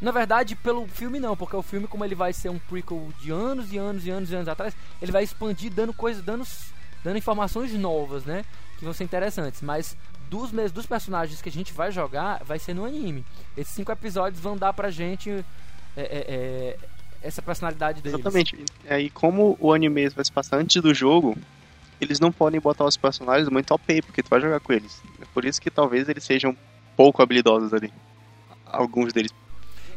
Na verdade, pelo filme não, porque o filme, como ele vai ser um prequel de anos e anos e anos e anos atrás, ele vai expandir dando coisas, dando, dando informações novas, né? Que vão ser interessantes. Mas dos mesmos dos personagens que a gente vai jogar, vai ser no anime. Esses cinco episódios vão dar pra gente é, é, é, essa personalidade deles. Exatamente. É, e como o anime vai se passar antes do jogo, eles não podem botar os personagens muito OP, porque tu vai jogar com eles. É por isso que talvez eles sejam pouco habilidosos ali. Alguns deles,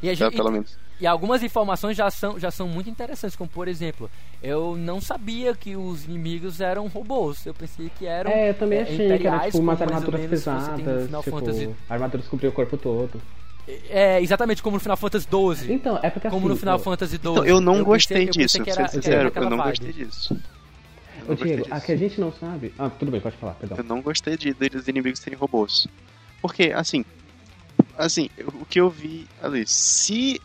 E a tá, gente, pelo menos. E algumas informações já são, já são muito interessantes, como por exemplo, eu não sabia que os inimigos eram robôs. Eu pensei que eram. É, eu também achei que eram imperiais, tipo umas armaduras pesadas, tipo, Fantasy. armaduras cobriam o corpo todo. É, exatamente como no Final Fantasy XII. Então, é porque como assim, no Final eu- Fantasy XII. Então, eu não pensei- gostei eu pensei disso, pra era- ser era sincero, eu não vibe. gostei disso. Eu Ô, Diego, disso. a que a gente não sabe. Ah, tudo bem, pode falar, perdão. Eu não gostei de, dos inimigos serem robôs. Porque, assim, assim, o que eu vi ali, se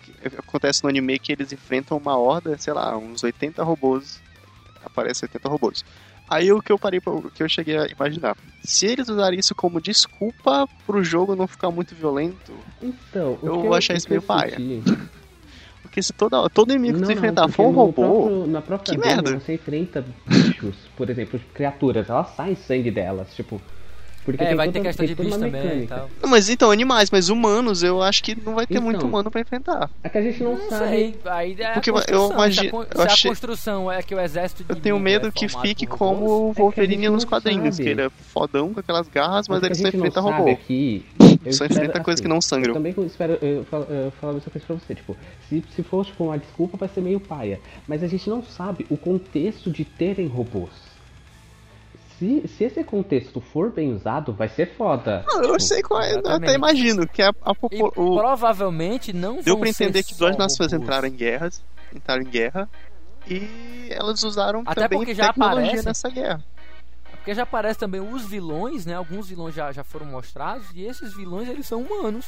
que acontece no anime é que eles enfrentam uma horda, sei lá, uns 80 robôs, aparece 80 robôs. Aí o que eu parei, o que eu cheguei a imaginar, se eles usarem isso como desculpa pro jogo não ficar muito violento, Então, Eu vou achar isso meio paia. porque se toda, todo inimigo que você enfrentar for um robô, próprio- na própria que merda. você enfrenta bichos, por exemplo, criaturas, elas saem sangue delas, tipo. Porque É, tem vai toda, ter questão tem de bicho uma também e mecânica. tal. Não, mas então, animais, mas humanos, eu acho que não vai ter Então. muito humano pra enfrentar. É que a gente não, Não sabe. sei, aí é Porque a eu imagino- se a, se a achei- construção é que o exército de Eu tenho inimigo medo é que fique como o É Wolverine nos quadrinhos, sabe. que ele é fodão com aquelas garras, mas Mas ele só enfrenta robô. aqui, eu Só enfrenta coisas assim, que não sangram. Eu também espero, eu falo, eu falo a mesma coisa pra você, tipo, se, se for tipo, uma desculpa vai ser meio paia, mas a gente não sabe o contexto de terem robôs. Se, se esse contexto for bem usado, vai ser foda. Não, eu Tipo, sei qual é, eu até imagino que a, a o- provavelmente não deu pra entender que duas nações entraram em guerras, entraram em guerra e elas usaram Até também porque já tecnologia aparece- nessa guerra. Porque já aparece também os vilões, né? Alguns vilões já, já foram mostrados e esses vilões eles são humanos.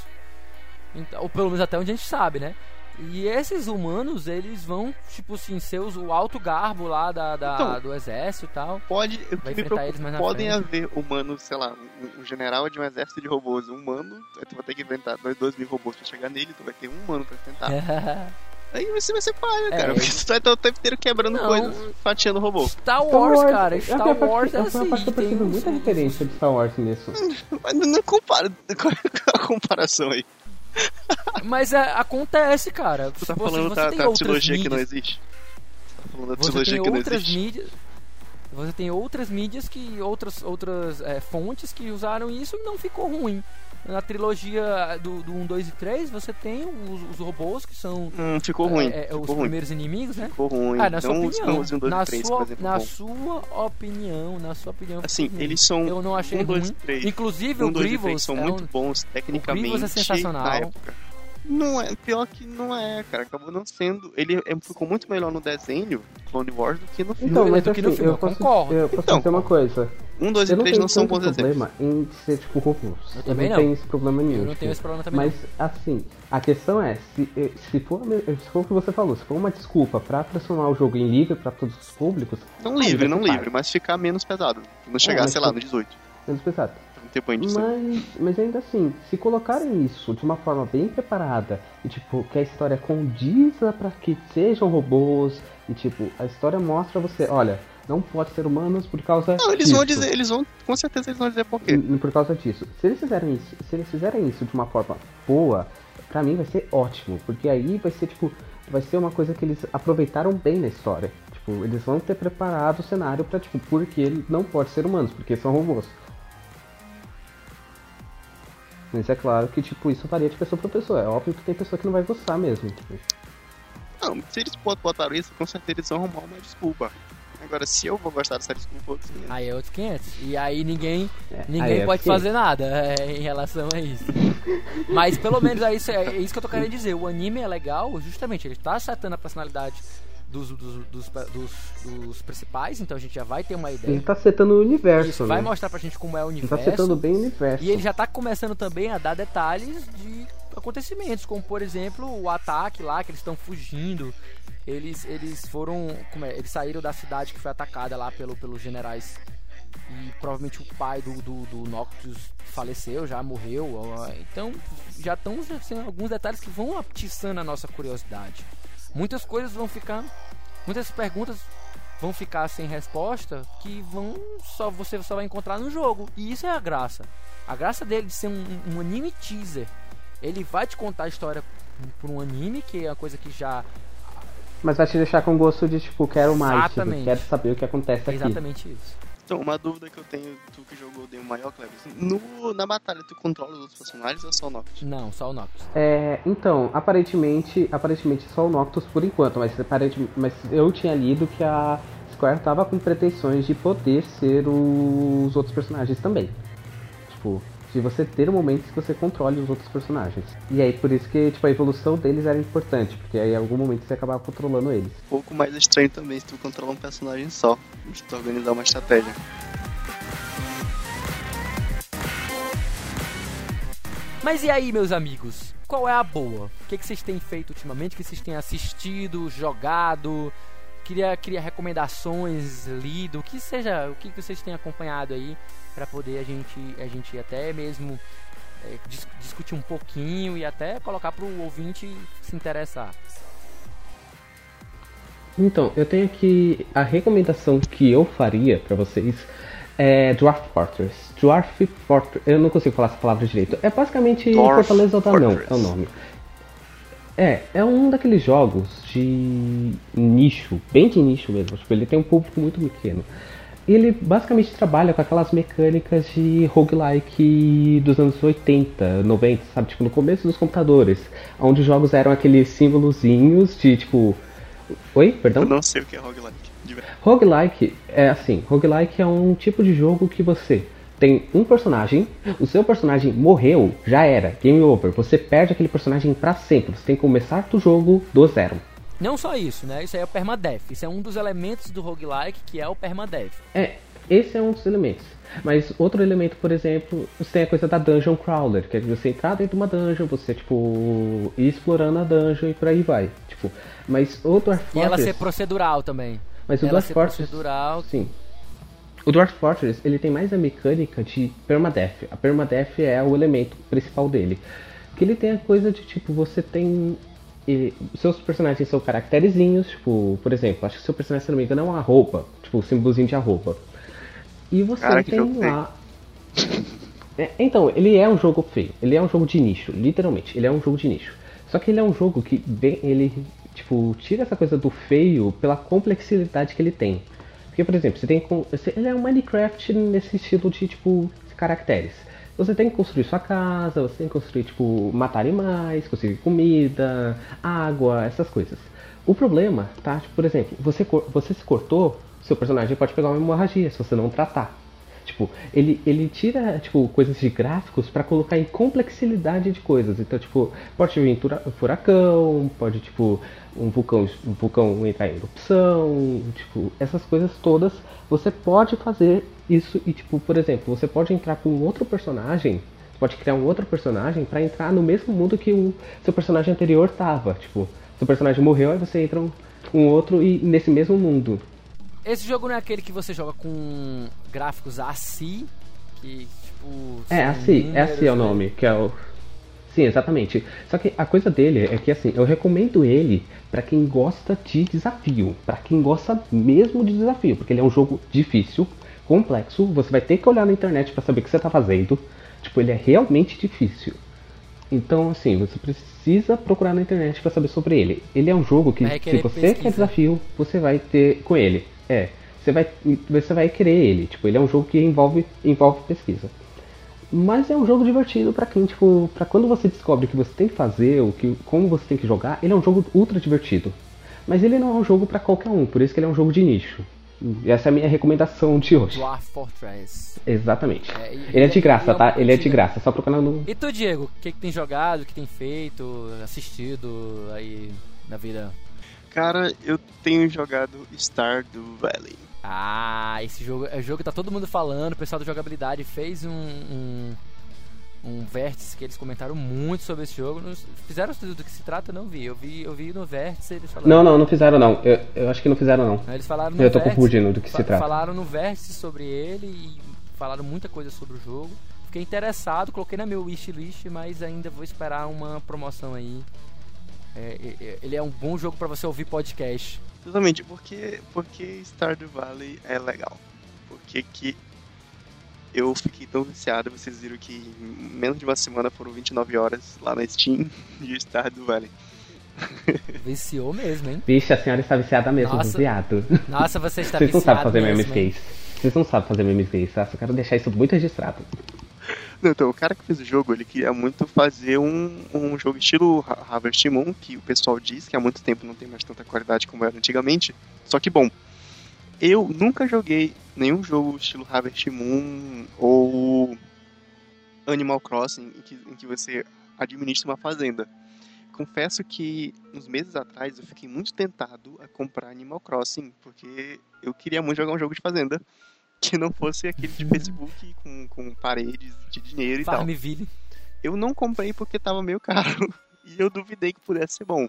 Então, ou pelo menos até onde a gente sabe, né? E esses humanos, eles vão, tipo assim, ser os- o alto garbo lá da, da- Então, do exército e tal. Pode, que Vai me eles mais na podem frente. haver humanos, sei lá, um, um general de um exército de robôs, um humano, aí tu vai ter que enfrentar dois, dois mil robôs pra chegar nele, tu vai ter um humano pra enfrentar. Aí você vai ser paia, É, cara, eu- porque tu vai estar o tempo inteiro quebrando Não. coisas, fatiando robô. Star Wars, cara. é Star a parte- Wars é assim. que eu tem muita referência de Star Wars nisso. Mas não, não compara, qual é a comparação aí? Mas é, acontece, cara. Tu tá Você- falando você da, da trilogia que não mídias. existe? Você tá falando da Você trilogia que não outras existe? mídias. Você tem outras mídias que. outras, outras é, fontes que usaram isso e não ficou ruim. Na trilogia do, do 1, 2 e 3, você tem os, os robôs que são Hum, ficou ruim, é, é, os ficou ruim. primeiros inimigos, né? Ficou ruim. Ah, na sua não, os- opinião. os 1, 2 na e 3, sua, exemplo. na bom. sua opinião, na sua opinião. Assim, eles são Eu não achei 1, 2 ruim. 3. Inclusive 1, o 2 3 Grievous são é muito um- bons tecnicamente Grievous é sensacional. na época. Não é, pior que não é, cara. Acabou não sendo. Ele é- ficou muito melhor no desenho Clone Wars do que no filme. Então, mas do que no assim, filme, eu eu posso, concordo. eu posso Então, dizer uma coisa. 1, 2 Eu e não 3 tenho não são bons exemplos. problema em ser, tipo, robôs. Eu Eu, também não não. tenho esse problema nenhum. Eu não tenho esse problema também. Mas, assim, a questão é, se, eh, se, for, a me- se for o que você falou, se for uma desculpa pra transformar o jogo em livre pra todos os públicos, Não livre, não livre, mas ficar menos pesado. Não chegar, mas sei lá, no 18. menos pesado. Mas, mas ainda assim, se colocarem isso de uma forma bem preparada e tipo, que a história condiza pra que sejam robôs e tipo, a história mostra você, olha, não pode ser humanos por causa Não, eles disso. vão dizer, eles vão. Com certeza eles vão dizer por quê. Por causa disso. Se eles fizerem isso, se eles fizerem isso de uma forma boa, pra mim vai ser ótimo, porque aí vai ser tipo, vai ser uma coisa que eles aproveitaram bem na história. Tipo, eles vão ter preparado o cenário pra tipo, porque ele não pode ser humanos, porque são robôs. Mas é claro que tipo, isso varia de pessoa pra pessoa. É óbvio que tem pessoa que não vai gostar mesmo. Tipo. Não, se eles bot- botaram isso, com certeza eles vão arrumar uma desculpa. Agora, se eu vou gostar dessa desculpa, outros 500. Aí é outros 500. E aí ninguém, É, aí ninguém é pode porque- fazer nada é, em relação a isso. Mas pelo menos é isso, é isso que eu tô querendo dizer. O anime é legal, justamente, ele tá acertando a personalidade dos, dos, dos, dos, principais, então a gente já vai ter uma Ele ideia. tá setando o universo, Isso né? vai mostrar pra gente como é o Ele universo. tá setando bem o universo. E ele já tá começando também a dar detalhes de acontecimentos, como por exemplo o ataque lá, que eles estão fugindo. Eles, eles foram. Como é? Eles saíram da cidade que foi atacada lá pelo, pelos generais. E provavelmente o pai do, do, do Noctis faleceu, já morreu. Então já estão assim, alguns detalhes que vão atiçando a nossa curiosidade. Muitas coisas vão ficar. Muitas perguntas vão ficar sem resposta que vão só você só vai encontrar no jogo. E isso é a graça. A graça dele de ser um, um anime teaser. Ele vai te contar a história por um anime, que é uma coisa que já Mas vai te deixar com gosto de tipo, quero mais, tipo, Exatamente. quero saber o que acontece é aqui. exatamente isso. Então, uma dúvida que eu tenho, tu que jogou o maior, Cleves. No, na batalha, tu controla os outros personagens ou só o Noctis? Não, só o Noctis. É, então, aparentemente, aparentemente só o Noctus por enquanto, mas, aparentemente, mas eu tinha lido que a Square tava com pretensões de poder ser os outros personagens também. Tipo, de você ter momentos que você controle os outros personagens. E aí por isso que tipo, a evolução deles era importante, porque aí em algum momento você acabava controlando eles. Um pouco mais estranho também se tu controlar um personagem só, se tu organizar uma estratégia. Mas e aí, meus amigos? Qual é a boa? O que, que vocês têm feito ultimamente? O que vocês têm assistido, jogado? Queria, queria recomendações, lido, o que seja, o que, que vocês têm acompanhado aí para poder a gente, a gente até mesmo é, dis discutir um pouquinho e até colocar para o ouvinte se interessar. Então, eu tenho aqui a recomendação que eu faria para vocês é Dwarf Fortress. Dwarf Fortress, eu não consigo falar essa palavra direito. É basicamente Dwarf Fortaleza da Não, é o nome. É, é um daqueles jogos de nicho, bem de nicho mesmo. Tipo, ele tem um público muito pequeno. Ele basicamente trabalha com aquelas mecânicas de roguelike dos anos 80, 90, sabe? Tipo, no começo dos computadores. Onde os jogos eram aqueles símbolozinhos de tipo. Oi? Perdão? Eu não sei o que é roguelike. Roguelike é assim, roguelike é um tipo de jogo que você tem um personagem, o seu personagem morreu, já era, game over. Você perde aquele personagem pra sempre. Você tem que começar do jogo do zero. Não só isso, né? Isso aí é o permadeath. Isso é um dos elementos do roguelike que é o permadeath. É, esse é um dos elementos. Mas outro elemento, por exemplo, você tem a coisa da Dungeon Crawler, que é você entrar dentro de uma dungeon, você, tipo, ir explorando a dungeon e por aí vai. Tipo, mas o Dwarf E ela Fortress... ser procedural também. Mas o ela Dwarf Fortress... procedural. Sim. O Dwarf Fortress, ele tem mais a mecânica de permadeath. A permadeath é o elemento principal dele. Que ele tem a coisa de, tipo, você tem... e seus personagens são caracterezinhos, tipo, por exemplo, acho que seu personagem, se não me engano, é uma roupa. Tipo, o símbolozinho de arroba. E você Cara, tem lá... É, então, ele é um jogo feio. Ele é um jogo de nicho, literalmente. Ele é um jogo de nicho. Só que ele é um jogo que vem, ele, tipo, tira essa coisa do feio pela complexidade que ele tem. Porque, por exemplo, você tem ele é um Minecraft nesse estilo de tipo caracteres. Você tem que construir sua casa, você tem que construir tipo matar animais, conseguir comida, água, essas coisas. O problema, tá? Tipo, por exemplo, você você se cortou, seu personagem pode pegar uma hemorragia se você não tratar. Tipo, ele, ele tira, tipo, coisas de gráficos pra colocar em complexidade de coisas. Então, tipo, pode vir furacão, pode, tipo, um vulcão, um vulcão entrar em erupção, tipo, essas coisas todas. Você pode fazer isso e, tipo, por exemplo, você pode entrar com um outro personagem, pode criar um outro personagem pra entrar no mesmo mundo que o seu personagem anterior tava. Tipo, seu personagem morreu, aí você entra um, um outro e nesse mesmo mundo. Esse jogo não é aquele que você joga com gráficos ACI, que tipo. É, assim, é assim é o né? nome, que é o. Sim, exatamente. Só que a coisa dele é que assim, eu recomendo ele pra quem gosta de desafio, Pra quem gosta mesmo de desafio, porque ele é um jogo difícil, complexo, você vai ter que olhar na internet pra saber o que você tá fazendo. Tipo, ele é realmente difícil. Então, assim, você precisa procurar na internet pra saber sobre ele. Ele é um jogo que, se você pesquisa. quer desafio, você vai ter com ele. É, você vai, você vai querer ele. Tipo, ele é um jogo que envolve, envolve pesquisa. Mas é um jogo divertido pra quem, tipo, pra quando você descobre o que você tem que fazer, o que, como você tem que jogar, ele é um jogo ultra divertido. Mas ele não é um jogo pra qualquer um, por isso que ele é um jogo de nicho. Essa é a minha recomendação de hoje. Dwarf Fortress. Exatamente. É, e- Ele é de graça, é tá? Ele é de graça, é só procurar no. E tu, Diego, o que, que tem jogado, o que tem feito, assistido aí na vida? Cara, eu tenho jogado Stardew Valley. Ah, esse jogo é o jogo que tá todo mundo falando, o pessoal da jogabilidade fez um, um, um vértice que eles comentaram muito sobre esse jogo. Não- Fizeram estudo do que se trata? Eu não vi. Eu vi, eu vi no vértice eles falaram. Não, não, não fizeram não. Eu, eu acho que não fizeram não. Eles falaram no Eu tô vértice, confundindo do que se trata. Falaram no vértice sobre ele e falaram muita coisa sobre o jogo. Fiquei interessado, coloquei na meu wishlist, mas ainda vou esperar uma promoção aí. É, é, é, ele é um bom jogo pra você ouvir podcast. Exatamente, porque, porque Stardew Valley é legal. Porque que eu fiquei tão viciado, vocês viram que em menos de uma semana foram 29 horas lá na Steam de Stardew Valley. Viciou mesmo, hein? Vixe, a senhora está viciada mesmo, Nossa. do viado. Nossa, você está Vocês não sabem fazer mesmo, memes gays. Vocês não sabem fazer memes gays, tá? Só quero deixar isso muito registrado. Então, o cara que fez o jogo, ele queria muito fazer um, um jogo estilo Ha- Harvest Moon, que o pessoal diz que há muito tempo não tem mais tanta qualidade como era antigamente. Só que, bom, eu nunca joguei nenhum jogo estilo Harvest Moon ou Animal Crossing em que, em que você administra uma fazenda. Confesso que uns meses atrás eu fiquei muito tentado a comprar Animal Crossing, porque eu queria muito jogar um jogo de fazenda que não fosse aquele de Facebook com, com paredes de dinheiro e tal. Farmville. Eu não comprei porque tava meio caro e eu duvidei que pudesse ser bom.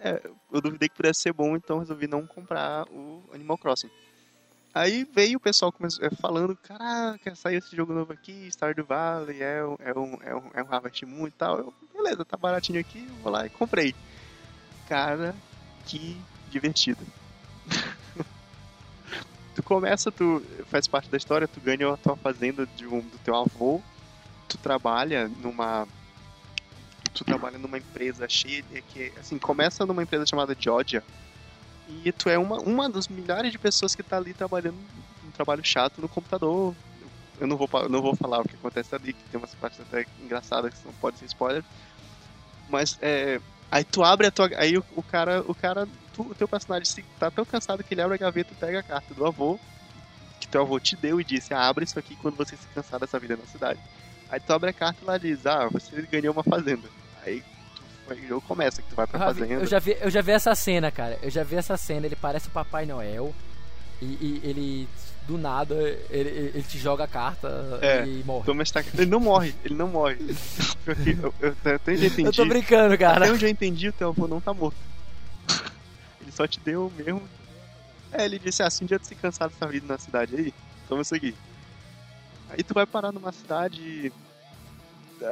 É, eu duvidei que pudesse ser bom, então resolvi não comprar o Animal Crossing. Aí veio o pessoal é, falando, caraca, saiu esse jogo novo aqui, Stardew Valley, é um, é um, é um, é um Harvest Moon e tal. Eu, beleza, tá baratinho aqui, eu vou lá e comprei. Cara, que divertido. começa, tu faz parte da história, tu ganha a tua fazenda de um, do teu avô, tu trabalha numa tu trabalha numa empresa cheia que assim começa numa empresa chamada Georgia e tu é uma uma das milhares de pessoas que tá ali trabalhando um trabalho chato no computador. Eu não vou não vou falar o que acontece ali que tem umas partes até engraçadas que não pode ser spoiler mas é aí tu abre a tua aí o, o cara o cara o teu personagem se tá tão cansado que ele abre a gaveta e pega a carta do avô que teu avô te deu e disse ah, abre isso aqui quando você se cansar dessa vida na cidade Aí tu abre a carta e lá diz, ah, você ganhou uma fazenda. Aí o jogo começa, que tu vai pra Eu fazenda. Eu já, vi, eu já vi essa cena, cara. Eu já vi essa cena. Ele parece o Papai Noel. E, e ele, do nada, ele, ele te joga a carta É, e morre. Toma. Ele não morre, ele não morre. Eu, eu, eu até já entendi. Eu tô brincando, cara. Até onde eu entendi, o teu avô não tá morto. Só te deu mesmo. É, ele disse assim, de se cansar dessa vida na cidade aí, toma isso aqui. Aí tu vai parar numa cidade.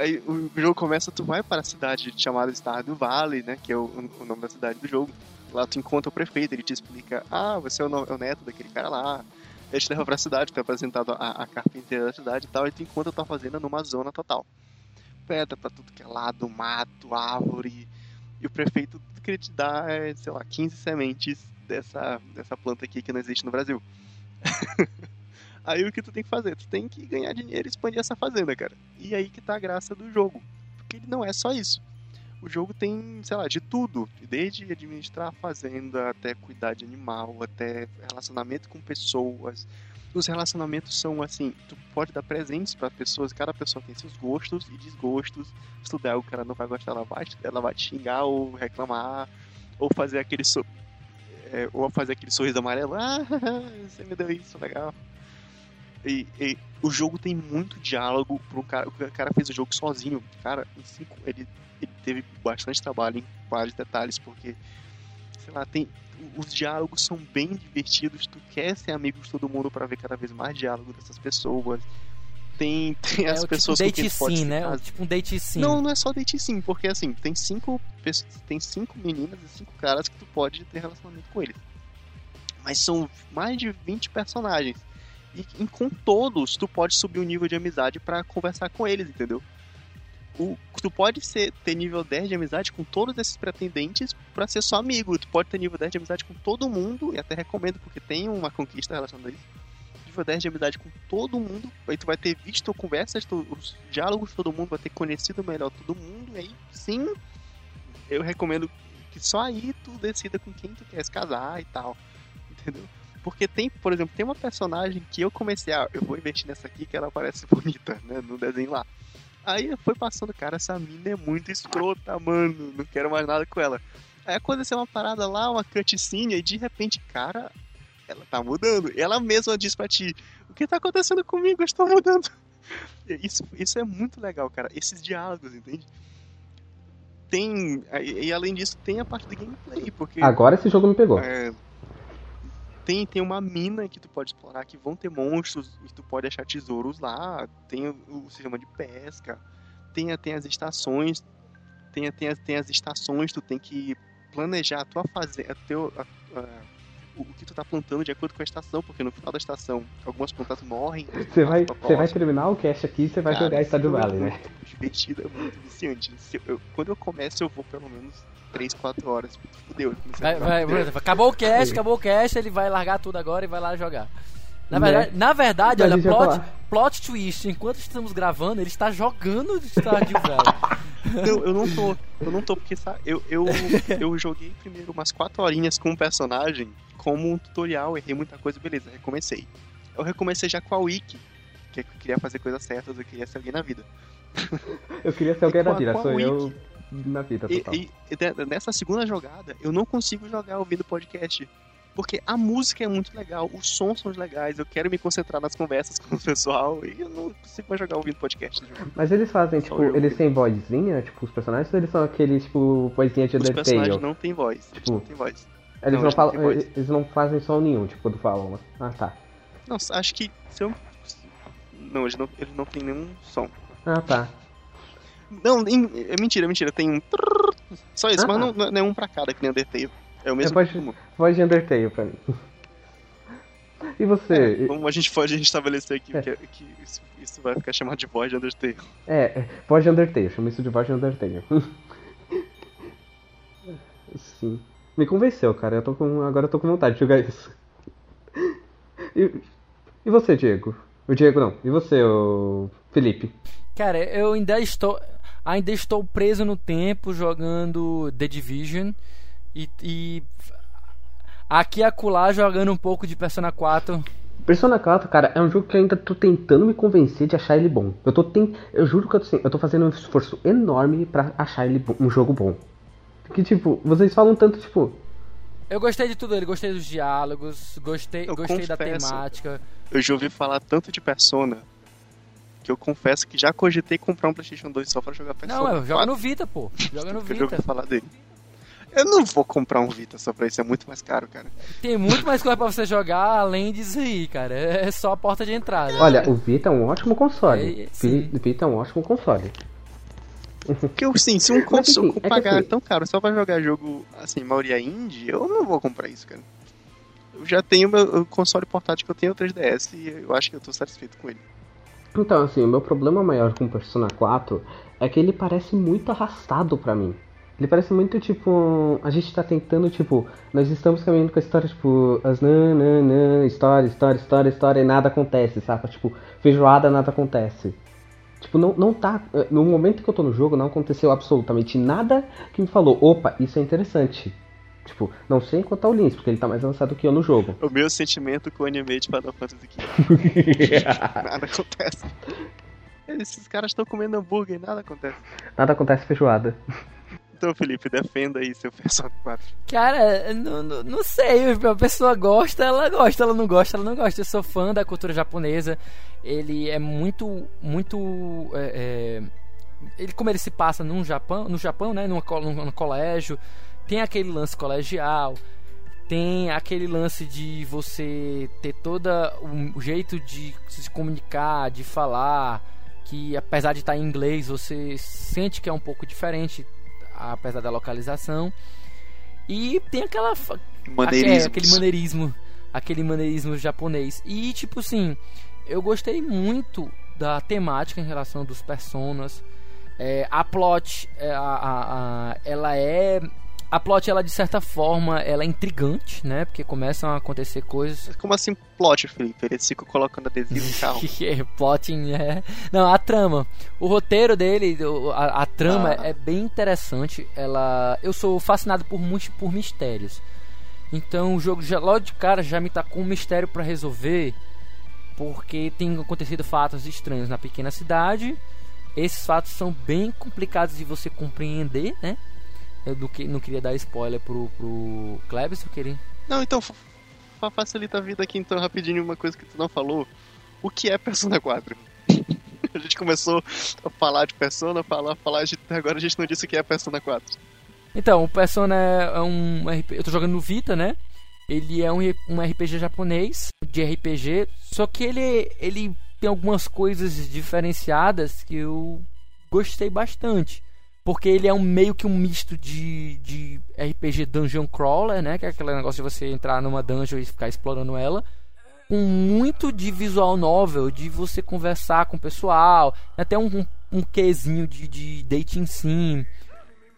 Aí o jogo começa, tu vai para a cidade chamada Stardew Valley, né? Que é o, o nome da cidade do jogo. Lá tu encontra o prefeito, ele te explica, ah, você é o, é o neto daquele cara lá. Ele te leva pra cidade, tu é apresentado a, a carta inteira da cidade e tal, e tu encontra tua fazenda numa zona total. Pedra pra tudo que é lado, mato, árvore. E o prefeito tudo que ele te dá é, sei lá, 15 sementes dessa, dessa planta aqui que não existe no Brasil. aí o que tu tem que fazer? Tu tem que ganhar dinheiro e expandir essa fazenda, cara. E aí que tá a graça do jogo. Porque ele não é só isso. O jogo tem, sei lá, de tudo. Desde administrar a fazenda, até cuidar de animal, até relacionamento com pessoas. Os relacionamentos são assim, tu pode dar presentes para pessoas, cada pessoa tem seus gostos e desgostos. Se tu der que ela não vai gostar, ela vai, ela vai te xingar ou reclamar, ou fazer aquele so, é, ou fazer aquele sorriso amarelo. Ah, você me deu isso, legal. E, e o jogo tem muito diálogo pro cara. O cara fez o jogo sozinho. Cara, em cinco, ele, ele teve bastante trabalho em vários detalhes, porque, sei lá, tem. Os diálogos são bem divertidos. Tu quer ser amigo de todo mundo para ver cada vez mais diálogo dessas pessoas. Tem, tem É as o pessoas tipo com quem date sim, né? Tipo um date sim. Não, não é só date sim, porque assim, tem cinco, pessoas- tem cinco meninas e cinco caras que tu pode ter relacionamento com eles. Mas são mais de 20 personagens. E em- com todos, tu pode subir o nível de amizade pra conversar com eles, entendeu? O, tu pode ser, ter nível 10 de amizade com todos esses pretendentes pra ser só amigo. Tu pode ter nível 10 de amizade com todo mundo, e até recomendo, porque tem uma conquista relacionada a isso. Nível 10 de amizade com todo mundo, aí tu vai ter visto conversas, tu- os diálogos de todo mundo, vai ter conhecido melhor todo mundo, e aí sim, eu recomendo que só aí tu decida com quem tu quer se casar e tal, entendeu? Porque tem, por exemplo, tem uma personagem que eu comecei a, eu vou investir nessa aqui que ela parece bonita, né, no desenho lá. Aí foi passando, cara, essa mina é muito escrota, mano, não quero mais nada com ela. Aí aconteceu uma parada lá, uma cutscene, e de repente, cara, ela tá mudando. Ela mesma diz pra ti, o que tá acontecendo comigo? Eu estou mudando. Isso, isso é muito legal, cara. Esses diálogos, entende? Tem. E, além disso, tem a parte do gameplay, porque. Agora esse jogo me pegou. É, tem, tem uma mina que tu pode explorar que vão ter monstros e tu pode achar tesouros lá. Tem o, o sistema de pesca. Tem, tem as estações. Tem, tem, as, tem as estações, tu tem que planejar a tua fazenda. a teu- a- a- o que tu tá plantando de acordo com a estação, porque no final da estação algumas plantas morrem. Você vai, você vai terminar o cast aqui e você vai Cara, jogar Stardew jogo Valley, é né? muito divertido, é muito viciante. Se eu- quando eu começo, eu vou pelo menos 3, 4 horas. Fudeu. Vai, vai, por exemplo, acabou o cast, acabou o cast, ele vai largar tudo agora e vai lá jogar. Na Né? verdade, na verdade A olha, plot, plot twist. Enquanto estamos gravando, ele está jogando Stardew Valley. Não, eu não tô. Eu não tô, porque sabe, eu, eu, eu joguei primeiro umas 4 horinhas com um personagem como um tutorial, errei muita coisa, beleza, recomecei. Eu recomecei já com a Wiki, que eu queria fazer coisas certas, eu queria ser alguém na vida. Eu queria ser alguém na vida, sou Wiki. eu na vida E, total. e- e de- nessa segunda jogada, eu não consigo jogar ouvindo podcast. Porque a música é muito legal, os sons são legais, eu quero me concentrar nas conversas com o pessoal e eu não consigo mais jogar ouvindo podcast. Mas eles fazem, tipo, eu- eles têm vozinha, tipo, os personagens, ou eles são aqueles, tipo, vozinha de Os personagens Undertale? não têm voz. Eles Tipo, não têm voz. Eles não, não, falam, não eles não fazem som nenhum, tipo, quando falam. né? Ah, tá. Não, acho que se eu. Não, eles não, eles não têm nenhum som. Ah, tá. Não, em- é mentira, é mentira. Tem um. Só isso, Ah. mas não, não é um pra cada que nem Undertale. É o mesmo. Voz de Undertale pra mim. E você? É, como a gente pode estabelecer aqui É. que, que isso, isso vai ficar chamado de voz de Undertale. É, é, voz de Undertale, chama isso de voz de Undertale. Sim. Me convenceu, cara. Eu tô com. Agora eu tô com vontade de jogar isso. E, e você, Diego? O Diego não. E você, o Felipe? Cara, eu ainda estou ainda estou preso no tempo jogando The Division e, e aqui e acolá jogando um pouco de Persona 4. Persona 4, cara, é um jogo que eu ainda tô tentando me convencer de achar ele bom. Eu tô ten... eu juro que eu tô, eu tô fazendo um esforço enorme pra achar ele um jogo bom. Que tipo, vocês falam tanto tipo, Eu gostei de tudo ele, gostei dos diálogos, gostei, Eu gostei da confesso. temática. Eu já ouvi falar tanto de Persona que eu confesso que já cogitei comprar um PlayStation 2 só pra jogar Persona. Não, joga 4, no Vita, pô. Joga no porque eu já ouvi Vita. falar dele. Eu não vou comprar um Vita só pra isso, é muito mais caro, cara. Tem muito mais coisa pra você jogar além disso aí, cara. É só a porta de entrada. olha, o Vita é um ótimo console. É, sim. Vi- Vita é um ótimo console. Porque eu, sim, se um console enfim, é que pagar assim- tão caro só pra jogar jogo, assim, maioria indie, eu não vou comprar isso, cara. Eu já tenho meu o console portátil que eu tenho, o 3DS, e eu acho que eu tô satisfeito com ele. Então, assim, o meu problema maior com Persona 4 é que ele parece muito arrastado pra mim. Ele parece muito tipo. A gente tá tentando, tipo. Nós estamos caminhando com a história, tipo. As nananã, história, história, história, história, e nada acontece, saca? Tipo, feijoada, nada acontece. Tipo, não, não tá. No momento que eu tô no jogo, não aconteceu absolutamente nada que me falou, opa, isso é interessante. Tipo, não sei quanto tá o Lins, porque ele tá mais avançado que eu no jogo. O meu sentimento com o anime de Final Fantasy XV. nada acontece. Esses caras estão comendo hambúrguer e nada acontece. nada acontece feijoada. Então, Felipe, defenda aí seu Persona 4. Cara, não, não, não sei, a pessoa gosta, ela gosta, ela não gosta, ela não gosta. Eu sou fã da cultura japonesa. Ele é muito, muito. é, é, ele como ele se passa num Japão, no Japão, né, num, co- num, num colégio, tem aquele lance colegial, tem aquele lance de você ter todo o jeito de se comunicar, de falar, que apesar de estar em inglês, você sente que é um pouco diferente, apesar da localização. E tem aquela é, aquele maneirismo, aquele maneirismo japonês. E tipo assim, eu gostei muito da temática em relação dos personas. É, a plot, é, a, a- a- ela é a plot ela de certa forma ela é intrigante, né? Porque começam a acontecer coisas Como assim plot, Felipe? Eles ficam colocando adesivo em carro. é, plotting é. Não, a trama. O roteiro dele, a, a trama Ah. é bem interessante. Ela, eu sou fascinado por muitos por mistérios. Então o jogo já logo de cara já me tá com um mistério pra resolver, porque tem acontecido fatos estranhos na pequena cidade. Esses fatos são bem complicados de você compreender, né? Eu não, que- não queria dar spoiler pro, pro Klebs, eu queria. Não, então, fa- fa- facilita a vida aqui então rapidinho uma coisa que tu não falou. O que é Persona 4? a gente começou a falar de Persona, falar, falar, agora a gente não disse o que é Persona 4. Então, o Persona é um RP... Eu tô jogando no Vita, né? Ele é um, um RPG japonês, de RPG, só que ele, ele tem algumas coisas diferenciadas que eu gostei bastante. Porque ele é um meio que um misto de, de RPG Dungeon Crawler, né? Que é aquele negócio de você entrar numa dungeon e ficar explorando ela. Com muito de visual novel, de você conversar com o pessoal. Até um, um, um quesinho de, de dating sim.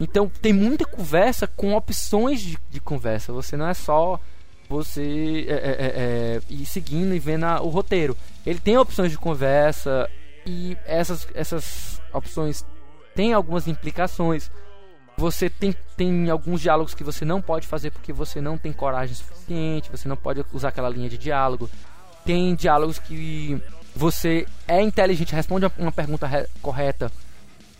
Então tem muita conversa com opções de, de conversa. Você não é só você é, é, é, é, ir seguindo e vendo a, o roteiro. Ele tem opções de conversa e essas, essas opções têm algumas implicações. Você tem, tem alguns diálogos que você não pode fazer porque você não tem coragem suficiente, você não pode usar aquela linha de diálogo. Tem diálogos que você é inteligente, responde uma pergunta correta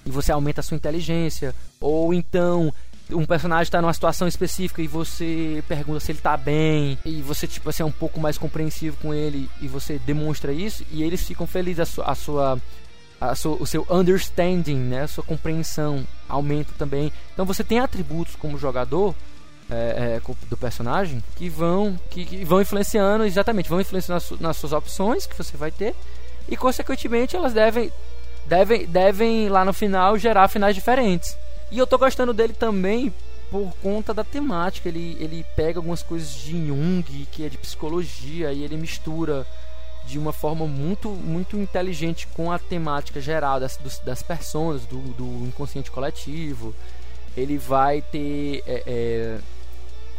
e você aumenta a sua inteligência. Ou então um personagem está numa situação específica e você pergunta se ele está bem e você tipo assim é um pouco mais compreensivo com ele e você demonstra isso e eles ficam felizes a sua, a sua o seu understanding, né, a sua compreensão aumenta também. Então você tem atributos como jogador é, é, do personagem que vão que, que, vão influenciando exatamente, vão influenciando nas, nas, suas opções que você vai ter e consequentemente elas devem devem devem lá no final gerar finais diferentes. E eu tô gostando dele também por conta da temática. Ele, ele pega algumas coisas de Jung, que é de psicologia, e ele mistura de uma forma muito muito inteligente com a temática geral das, dos, das personas, do, do inconsciente coletivo. Ele vai ter é, é,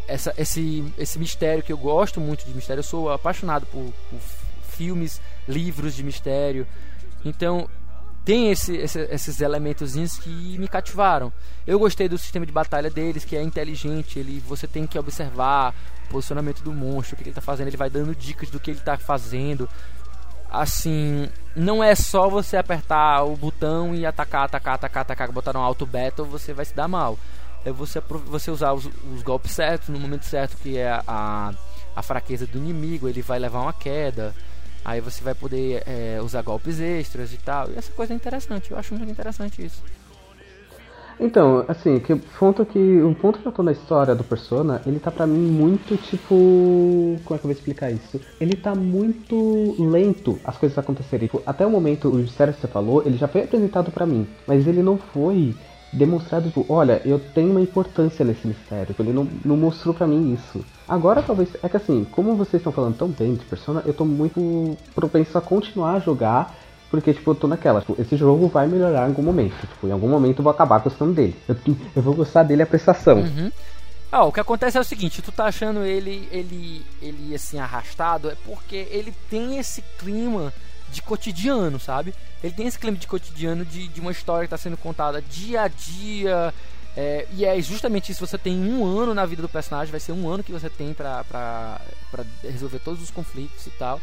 essa, esse, esse mistério que eu gosto muito de mistério. Eu sou apaixonado por, por filmes, livros de mistério. Então tem esse, esse, esses elementos que me cativaram. Eu gostei do sistema de batalha deles, que é inteligente. Ele, você tem que observar posicionamento do monstro, o que ele está fazendo. Ele vai dando dicas do que ele está fazendo. Assim, não é só você apertar o botão e atacar, atacar, atacar, atacar, botar no auto battle, você vai se dar mal. É você, você usar os, os golpes certos no momento certo, que é a, a fraqueza do inimigo, ele vai levar uma queda. Aí você vai poder é, usar golpes extras e tal. E essa coisa é interessante, eu acho muito interessante isso. Então, assim, que ponto que o ponto que eu tô na história do Persona, ele tá para mim muito tipo, como é que eu vou explicar isso? Ele tá muito lento as coisas acontecerem. Tipo, até o momento o mistério que você falou, ele já foi apresentado para mim, mas ele não foi demonstrado, tipo, olha, eu tenho uma importância nesse mistério. Ele não, não mostrou para mim isso. Agora talvez. É que assim, como vocês estão falando tão bem de Persona, eu tô muito propenso a continuar a jogar. Porque, tipo, eu tô naquela, tipo, esse jogo vai melhorar em algum momento. Tipo, em algum momento eu vou acabar gostando dele. Eu, eu vou gostar dele a prestação. Uhum. Ah, o que acontece é o seguinte, tu tá achando ele, ele, ele assim, arrastado, é porque ele tem esse clima de cotidiano, sabe? Ele tem esse clima de cotidiano de, de uma história que está sendo contada dia a dia. É, e é justamente isso. Você tem um ano na vida do personagem, vai ser um ano que você tem pra, pra, pra resolver todos os conflitos e tal.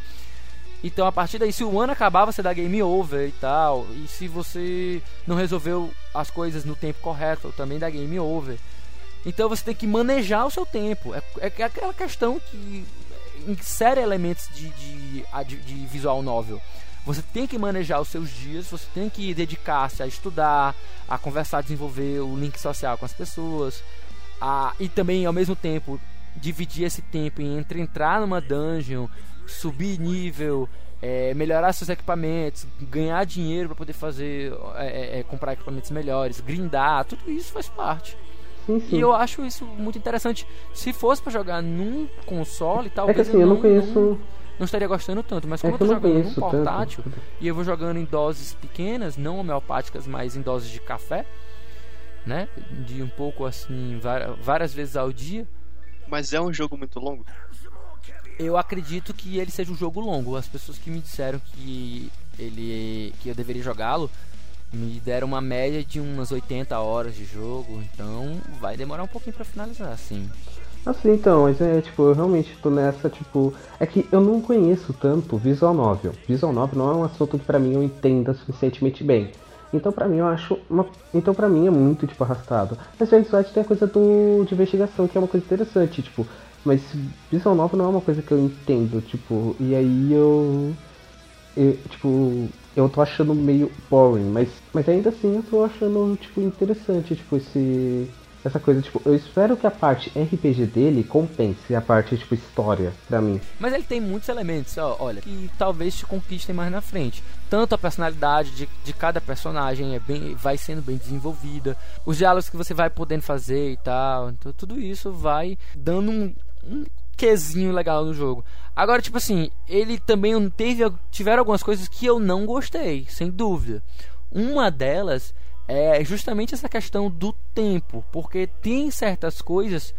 Então a partir daí, se o ano acabar, você dá game over e tal. E se você não resolveu as coisas no tempo correto, também dá game over. Então você tem que manejar o seu tempo. É, é aquela questão que insere elementos de, de, de, de visual novel. Você tem que manejar os seus dias, você tem que dedicar-se a estudar, a conversar, desenvolver o link social com as pessoas, a, e também ao mesmo tempo dividir esse tempo entre entrar numa dungeon, subir nível, é, melhorar seus equipamentos, ganhar dinheiro para poder fazer, é, é, é, comprar equipamentos melhores, grindar, tudo isso faz parte. Sim, sim. E eu acho isso muito interessante. Se fosse para jogar num console, talvez. É que assim, eu não, eu não conheço. Não não estaria gostando tanto. Mas é como é eu tô jogando num portátil tanto. e eu vou jogando em doses pequenas, não homeopáticas, mas em doses de café, né? De um pouco assim, várias vezes ao dia. Mas é um jogo muito longo? Eu acredito que ele seja um jogo longo. As pessoas que me disseram que ele que eu deveria jogá-lo me deram uma média de umas 80 horas de jogo, então vai demorar um pouquinho para finalizar, assim. Assim, então, mas é, tipo, eu realmente tô nessa, tipo... É que eu não conheço tanto Visual Novel. Visual Novel não é um assunto que pra mim eu entenda suficientemente bem. Então pra mim eu acho uma... Então pra mim é muito, tipo, arrastado. Mas Friends Light tem a coisa do... de investigação, que é uma coisa interessante, tipo... Mas Visual Novel não é uma coisa que eu entendo, tipo... E aí eu... eu tipo... Eu tô achando meio boring, mas, mas ainda assim eu tô achando, tipo, interessante, tipo, esse essa coisa, tipo, eu espero que a parte RPG dele compense a parte, tipo, história pra mim. Mas ele tem muitos elementos, ó, olha, que talvez te conquistem mais na frente. Tanto a personalidade de, de cada personagem é bem, vai sendo bem desenvolvida, os diálogos que você vai podendo fazer e tal. Então, tudo isso vai dando um, um quesinho legal no jogo. Agora, tipo assim, ele também teve, tiveram algumas coisas que eu não gostei, sem dúvida. Uma delas é justamente essa questão do tempo, porque tem certas coisas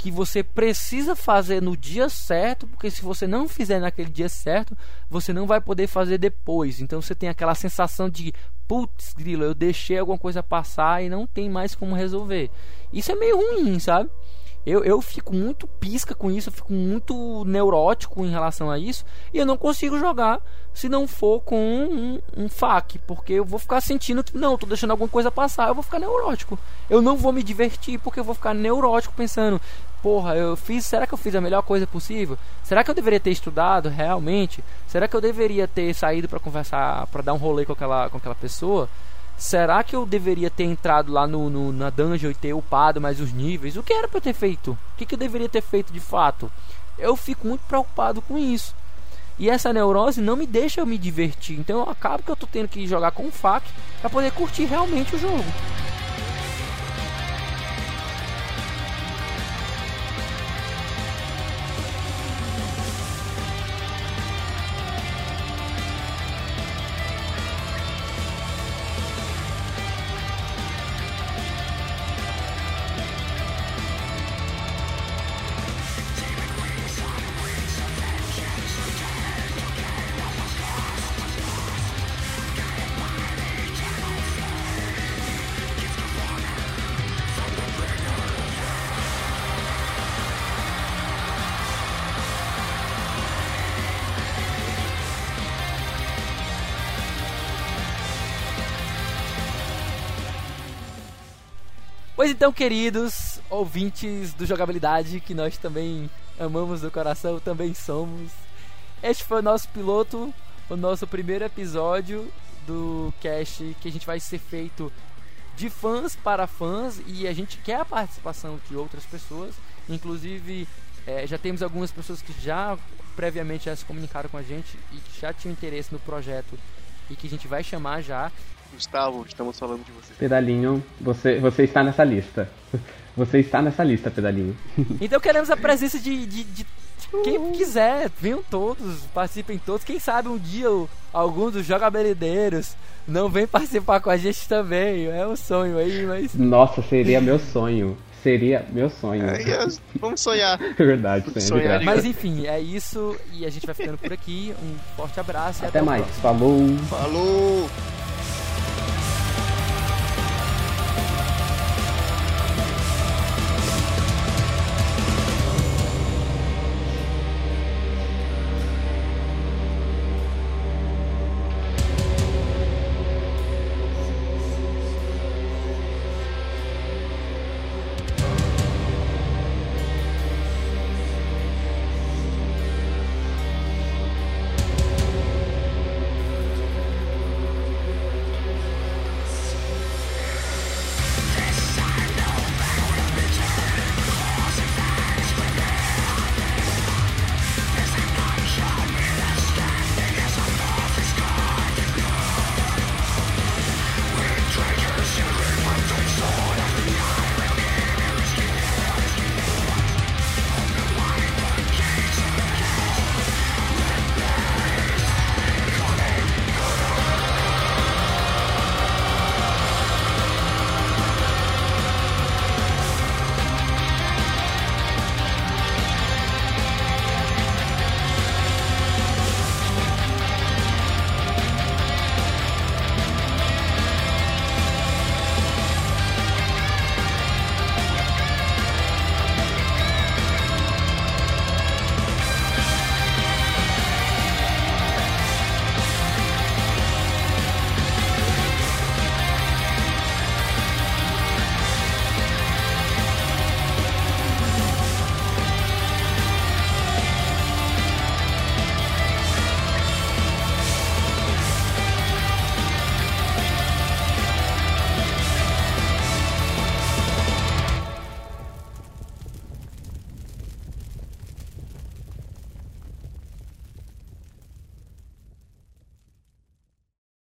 que você precisa fazer no dia certo, porque se você não fizer naquele dia certo, você não vai poder fazer depois. Então você tem aquela sensação de putz, grilo, eu deixei alguma coisa passar e não tem mais como resolver. Isso é meio ruim, sabe? Eu, eu fico muito pisca com isso, eu fico muito neurótico em relação a isso. E eu não consigo jogar se não for com um, um, FAQ. Porque eu vou ficar sentindo que, não, tô deixando alguma coisa passar, eu vou ficar neurótico. Eu não vou me divertir porque eu vou ficar neurótico pensando, porra, eu fiz, será que eu fiz a melhor coisa possível? Será que eu deveria ter estudado realmente? Será que eu deveria ter saído para conversar, para dar um rolê com aquela, com aquela pessoa? Será que eu deveria ter entrado lá no, no, na dungeon e ter upado mais os níveis? O que era para eu ter feito? O que, que eu deveria ter feito de fato? Eu fico muito preocupado com isso. E essa neurose não me deixa eu me divertir. Então eu acabo que eu tô tendo que jogar com FAC para poder curtir realmente o jogo. Pois então, queridos ouvintes do Jogabilidade, que nós também amamos do coração, também somos. Este foi o nosso piloto, o nosso primeiro episódio do cast que a gente vai ser feito de fãs para fãs e a gente quer a participação de outras pessoas. Inclusive, é, já temos algumas pessoas que já previamente já se comunicaram com a gente e que já tinham interesse no projeto e que a gente vai chamar já. Gustavo, estamos falando de você. Pedalinho, você, você está nessa lista. Você está nessa lista, Pedalinho. Então queremos a presença de, de, de quem quiser, venham todos, participem todos. Quem sabe um dia algum dos jogabilideiros não vem participar com a gente também. É um sonho aí, mas. Nossa, seria meu sonho. Seria meu sonho. É, vamos sonhar. É verdade, sonhar Mas enfim, é isso. E a gente vai ficando por aqui. Um forte abraço. Até, até mais. Falou. Falou.